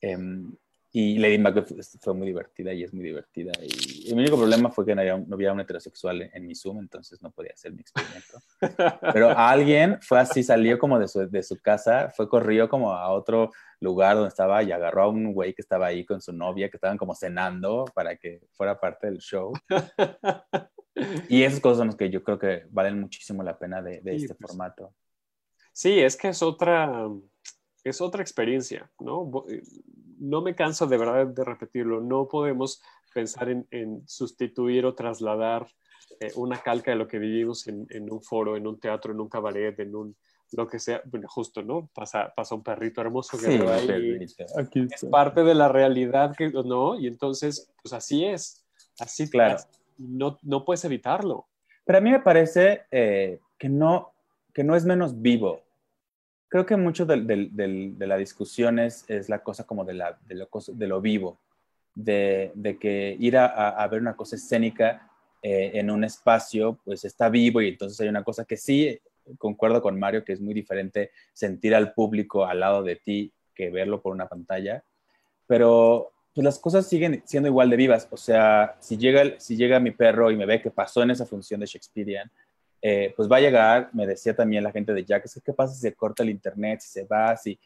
Em, y Lady Macbeth fue muy divertida y es muy divertida. Y, el único problema fue que no había, un, heterosexual en, mi Zoom, entonces no podía hacer mi experimento. Pero alguien fue así, salió como de su, de su casa, fue corrió como a otro lugar donde estaba y agarró a un güey que estaba ahí con su novia, que estaban como cenando para que fuera parte del show. Y esas cosas son las que yo creo que valen muchísimo la pena de, de este pues. formato. Sí, es que es otra, es otra experiencia, ¿no? No me canso de verdad de repetirlo, no podemos pensar en, sustituir o trasladar eh, una calca de lo que vivimos en, un foro, en un teatro, en un cabaret, en un lo que sea, bueno, justo, ¿no? Pasa, pasa un perrito hermoso que sí, ahí, es parte de la realidad, que, ¿no? Y entonces, pues así es, así, claro. no, no puedes evitarlo. Pero a mí me parece eh, que, no, que no es menos vivo, creo que mucho de, de, la discusión es, la cosa como de, la, lo, de lo, vivo, de, que ir a, ver una cosa escénica eh, en un espacio, pues está vivo y entonces hay una cosa que sí, concuerdo con Mario, que es muy diferente sentir al público al lado de ti que verlo por una pantalla, pero pues las cosas siguen siendo igual de vivas, o sea, si llega, si llega mi perro y me ve que pasó en esa función de Shakespearean, eh, pues va a llegar, me decía también la gente de Jack, ¿qué pasa si se corta el internet, si se va, si...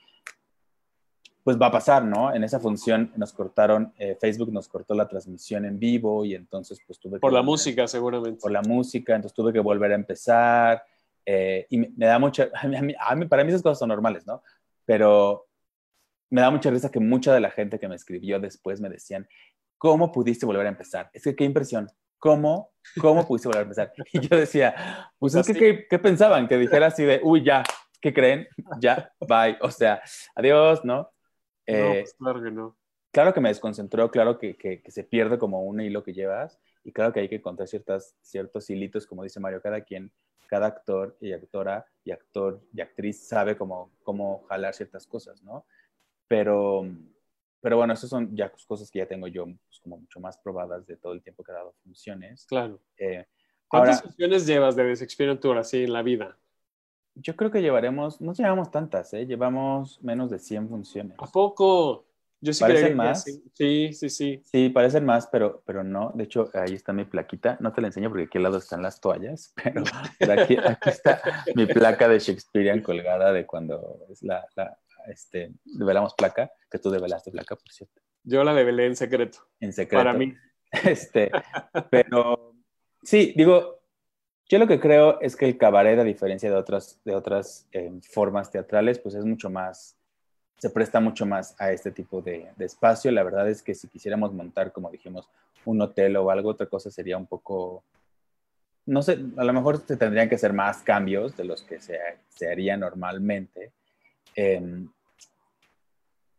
Pues va a pasar, ¿no? En esa función nos cortaron, eh, Facebook nos cortó la transmisión en vivo y entonces pues tuve que... Por la música, seguramente. Por la música, entonces tuve que volver a empezar eh, y me, da mucha... A mí, para mí esas cosas son normales, ¿no? Pero me da mucha risa que mucha de la gente que me escribió después me decían, ¿cómo pudiste volver a empezar? Es que qué impresión, ¿cómo, cómo pudiste volver a empezar? Y yo decía, pues es que, ¿qué, pensaban? Que dijera así de, uy, ya, ¿qué creen? Ya, bye, o sea, adiós, ¿no? no, eh, pues claro que no. Claro que me desconcentró, claro que, que, se pierde como un hilo que llevas y claro que hay que encontrar ciertas, ciertos hilitos, como dice Mario, cada quien, cada actor y actora y actor y actriz sabe cómo, cómo jalar ciertas cosas, ¿no? Pero pero bueno, esas son ya cosas que ya tengo yo pues, como mucho más probadas de todo el tiempo que he dado funciones. Claro. Eh, ¿Cuántas funciones llevas de Experience Tour así en la vida? Yo creo que llevaremos, no llevamos tantas, ¿eh? llevamos menos de 100 funciones. ¿A poco? Yo sí ¿Parecen más? Sí. sí, sí, sí. parecen más, pero, pero no. De hecho, ahí está mi plaquita. No te la enseño porque aquí al lado están las toallas, pero, aquí, aquí, está mi placa de Shakespearean colgada de cuando es la, la, este, develamos placa, que tú develaste placa, por cierto. Yo la develé en secreto. En secreto. Para mí. Este, pero sí, digo, yo lo que creo es que el cabaret, a diferencia de otras, de otras eh, formas teatrales, pues es mucho más se presta mucho más a este tipo de, de, espacio. La verdad es que si quisiéramos montar, como dijimos, un hotel o algo, otra cosa sería un poco, no sé, a lo mejor se tendrían que hacer más cambios de los que se, se haría normalmente. Eh,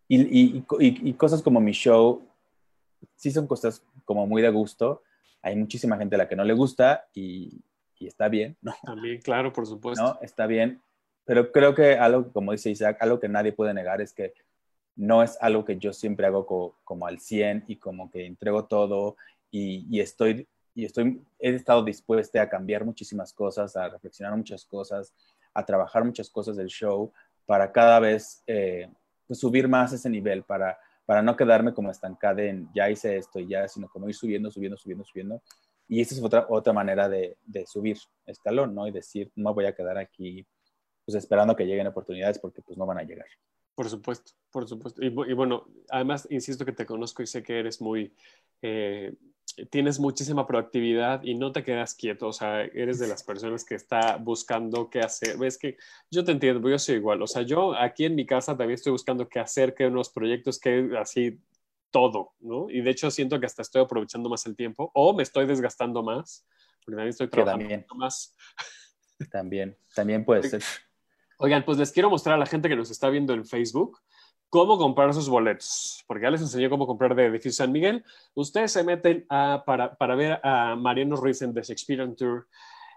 y, y, y, y, cosas como mi show, sí son cosas como muy de gusto. Hay muchísima gente a la que no le gusta y, está bien, ¿no? También, claro, por supuesto. ¿No? Está bien. Pero creo que algo, como dice Isaac, algo que nadie puede negar es que no es algo que yo siempre hago co, como al 100 y como que entrego todo y, estoy, y estoy, he estado dispuesta a cambiar muchísimas cosas, a reflexionar muchas cosas, a trabajar muchas cosas del show para cada vez eh, pues, subir más ese nivel, para, para no quedarme como estancada en ya hice esto y ya, sino como ir subiendo, subiendo, subiendo, subiendo. Y esa es otra, otra manera de, de subir escalón, ¿no? Y decir, no voy a quedar aquí pues esperando que lleguen oportunidades porque pues no van a llegar. Por supuesto, por supuesto. Y, bueno, además, insisto que te conozco y sé que eres muy, eh, tienes muchísima proactividad y no te quedas quieto, o sea, eres de las personas que está buscando qué hacer. Ves que yo te entiendo, yo soy igual, o sea, yo aquí en mi casa también estoy buscando qué hacer, qué unos proyectos, qué así todo, ¿no? Y de hecho siento que hasta estoy aprovechando más el tiempo o me estoy desgastando más, porque también estoy trabajando también. más. También, también puede ser. Oigan, pues les quiero mostrar a la gente que nos está viendo en Facebook cómo comprar sus boletos, porque ya les enseñé cómo comprar de Edificio San Miguel. Ustedes se meten a, para, para, ver a Mariano Ruiz en The Shakespearean Tour,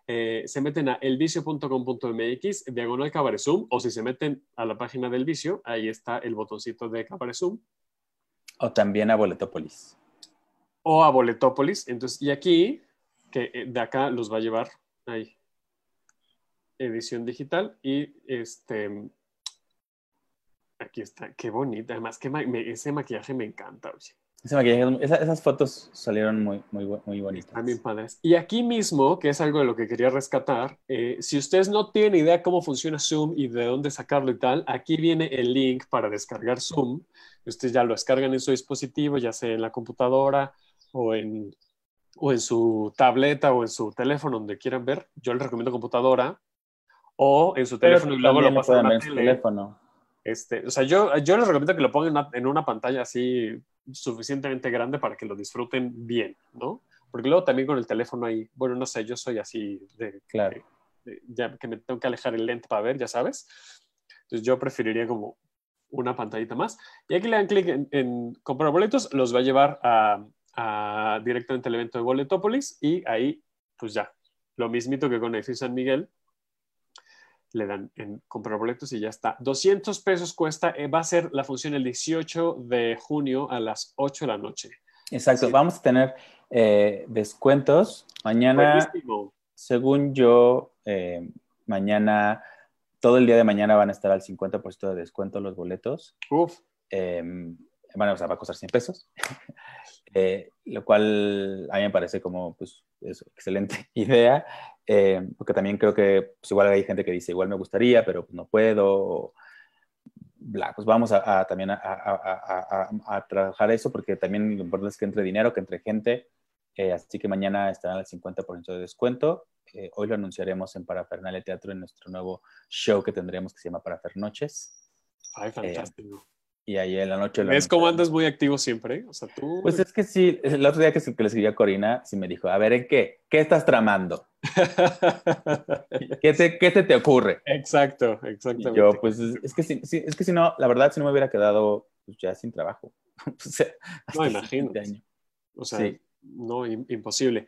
eh, se meten a elvicio.com.mx, diagonal Cabaret Zoom, o si se meten a la página del vicio, ahí está el botoncito de Cabaret Zoom. O también a Boletopolis. O a Boletopolis. Entonces, y aquí, que de acá los va a llevar ahí edición digital y este aquí está, qué bonita, además que me, ese maquillaje me encanta. Oye. Ese maquillaje, esa, esas fotos salieron muy, muy, muy bonitas. También padres. Y aquí mismo, que es algo de lo que quería rescatar, eh, si ustedes no tienen idea cómo funciona Zoom y de dónde sacarlo y tal, aquí viene el link para descargar Zoom. Ustedes ya lo descargan en su dispositivo, ya sea en la computadora o en, o en su tableta o en su teléfono, donde quieran ver. Yo les recomiendo computadora, o en su teléfono y luego lo pasan a la tele. teléfono. Este, o sea, yo, yo les recomiendo que lo pongan en una, en una, pantalla así suficientemente grande para que lo disfruten bien, ¿no? Porque luego también con el teléfono ahí, bueno, no sé, yo soy así de, claro. de, de, ya que me tengo que alejar el lente para ver, ya sabes. Entonces yo preferiría como una pantallita más. Y aquí le dan clic en, en, comprar boletos, los va a llevar a, a directamente al evento de Boletópolis y ahí, pues ya, lo mismito que con el San Miguel, le dan en comprar boletos y ya está. 200 pesos cuesta, eh, va a ser la función el 18 de junio a las 8 de la noche. Exacto, sí. vamos a tener eh, descuentos. Mañana, Buenísimo. según yo, eh, mañana, todo el día de mañana van a estar al 50% de descuento los boletos. Uf. bueno, o sea, va a costar 100 pesos. Lo cual a mí me parece como pues eso, excelente idea, eh, porque también creo que pues, igual hay gente que dice igual me gustaría, pero pues, no puedo, o, bla, pues vamos a, a también a, a, a, trabajar eso, porque también lo importante es que entre dinero, que entre gente, eh, así que mañana estará al 50% de descuento. Eh, hoy lo anunciaremos en Parafernalia Teatro en nuestro nuevo show que tendremos que se llama Parafernoches. Ay, fantástico y ahí en la noche. ¿Ves cómo andas muy activo siempre? O sea, tú... Pues es que sí, el otro día que, que le escribí a Corina, sí me dijo, a ver, ¿en qué? ¿Qué estás tramando? ¿Qué, te, ¿Qué te, te ocurre? Exacto, exactamente. Y yo, pues, es que, si, es que si no, la verdad, si no me hubiera quedado pues, ya sin trabajo. o sea, no, imagino. O sea, sí. No, imposible.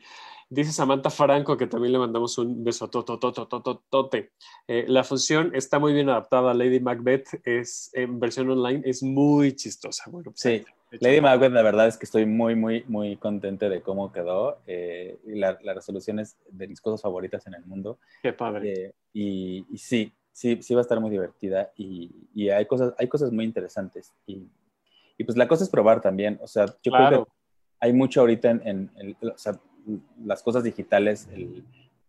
Dice Samantha Franco que también le mandamos un beso tote. Eh, la función está muy bien adaptada. Lady Macbeth es en versión online, es muy chistosa. Bueno, pues, sí, Lady Macbeth, la verdad es que estoy muy, muy, muy contente de cómo quedó. Eh, la, la, resolución es de mis cosas favoritas en el mundo. Qué padre. Eh, y, y, sí, sí, sí va a estar muy divertida. Y, y hay, cosas, hay cosas muy interesantes. Y, y, pues la cosa es probar también. O sea, yo claro. creo que hay mucho ahorita en, en, en o sea, las cosas digitales, el,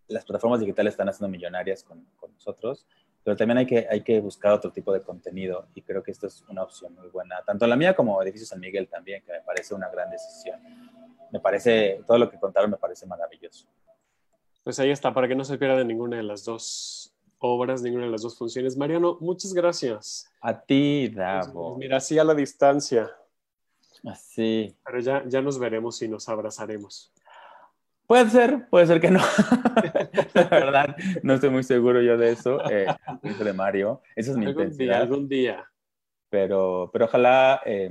las plataformas digitales están haciendo millonarias con, con, nosotros, pero también hay que, hay que buscar otro tipo de contenido y creo que esto es una opción muy buena, tanto la mía como Edificio San Miguel también, que me parece una gran decisión. Me parece, todo lo que contaron me parece maravilloso. Pues ahí está, para que no se pierdan ninguna de las dos obras, ninguna de las dos funciones. Mariano, muchas gracias. A ti, Davo. Mira, así a la distancia. Así. Pero ya, ya nos veremos y nos abrazaremos. Puede ser, puede ser que no. la verdad, no estoy muy seguro yo de eso. Eh, de Mario. Esa es mi algún intensidad. Día, algún día. Pero, pero ojalá eh,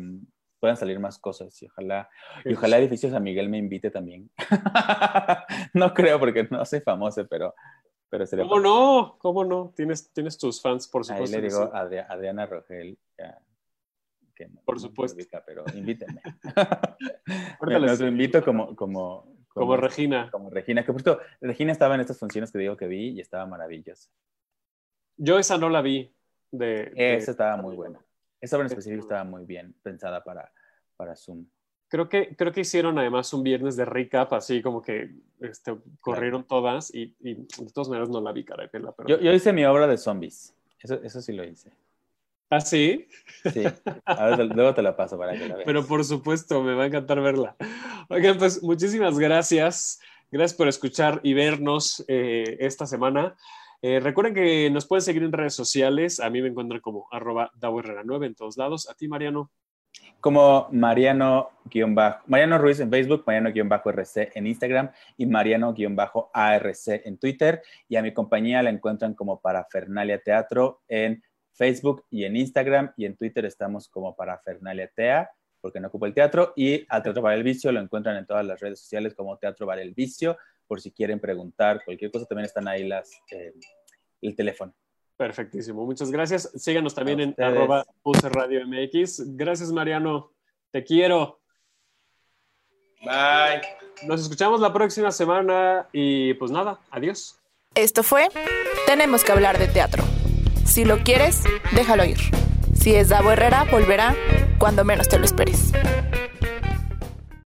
puedan salir más cosas y ojalá, y ojalá Edificios a Miguel me invite también. no creo porque no soy famoso, pero, pero sería ¿Cómo no? ¿Cómo no? Tienes, tienes tus fans, por Ahí supuesto. le que digo sí. a Adri- Adriana Rogel ya, que Por no supuesto. ubica, pero invítenme. Los invito como, como, Como Regina. Como Regina, que por cierto, Regina estaba en estas funciones que digo que vi y estaba maravillosa. Yo esa no la vi. De, de- Esa estaba muy buena. Esa obra en específico estaba muy bien pensada para, para Zoom. Creo que, creo que hicieron además un viernes de recap, así como que este, corrieron todas y, y de todas maneras no la vi, caray. Pero... Yo, yo hice mi obra de zombies. Eso, eso sí lo hice. ¿Ah, sí? Sí. Ahora te- luego te la paso para que la veas. Pero por supuesto, me va a encantar verla. Oigan, pues muchísimas gracias. Gracias por escuchar y vernos eh, esta semana. Eh, recuerden que nos pueden seguir en redes sociales. A mí me encuentran como arroba Davo Herrera 9 en todos lados. A ti, Mariano. Como Mariano-Bajo, Mariano Ruiz en Facebook, Mariano-RC en Instagram y Mariano-ARC en Twitter. Y a mi compañía la encuentran como Parafernalia Teatro en Facebook y en Instagram. Y en Twitter estamos como Parafernalia Tea, porque no ocupo el teatro. Y al Teatro Bar El Vicio lo encuentran en todas las redes sociales como Teatro Bar El Vicio, por si quieren preguntar cualquier cosa. También están ahí las, eh, el teléfono. Perfectísimo. Muchas gracias. Síganos también A en arroba Puse Radio MX. Gracias, Mariano. Te quiero. Bye. Nos escuchamos la próxima semana y pues nada, adiós. Esto fue Tenemos que hablar de teatro. Si lo quieres, déjalo ir. Si es Davo Herrera, volverá cuando menos te lo esperes.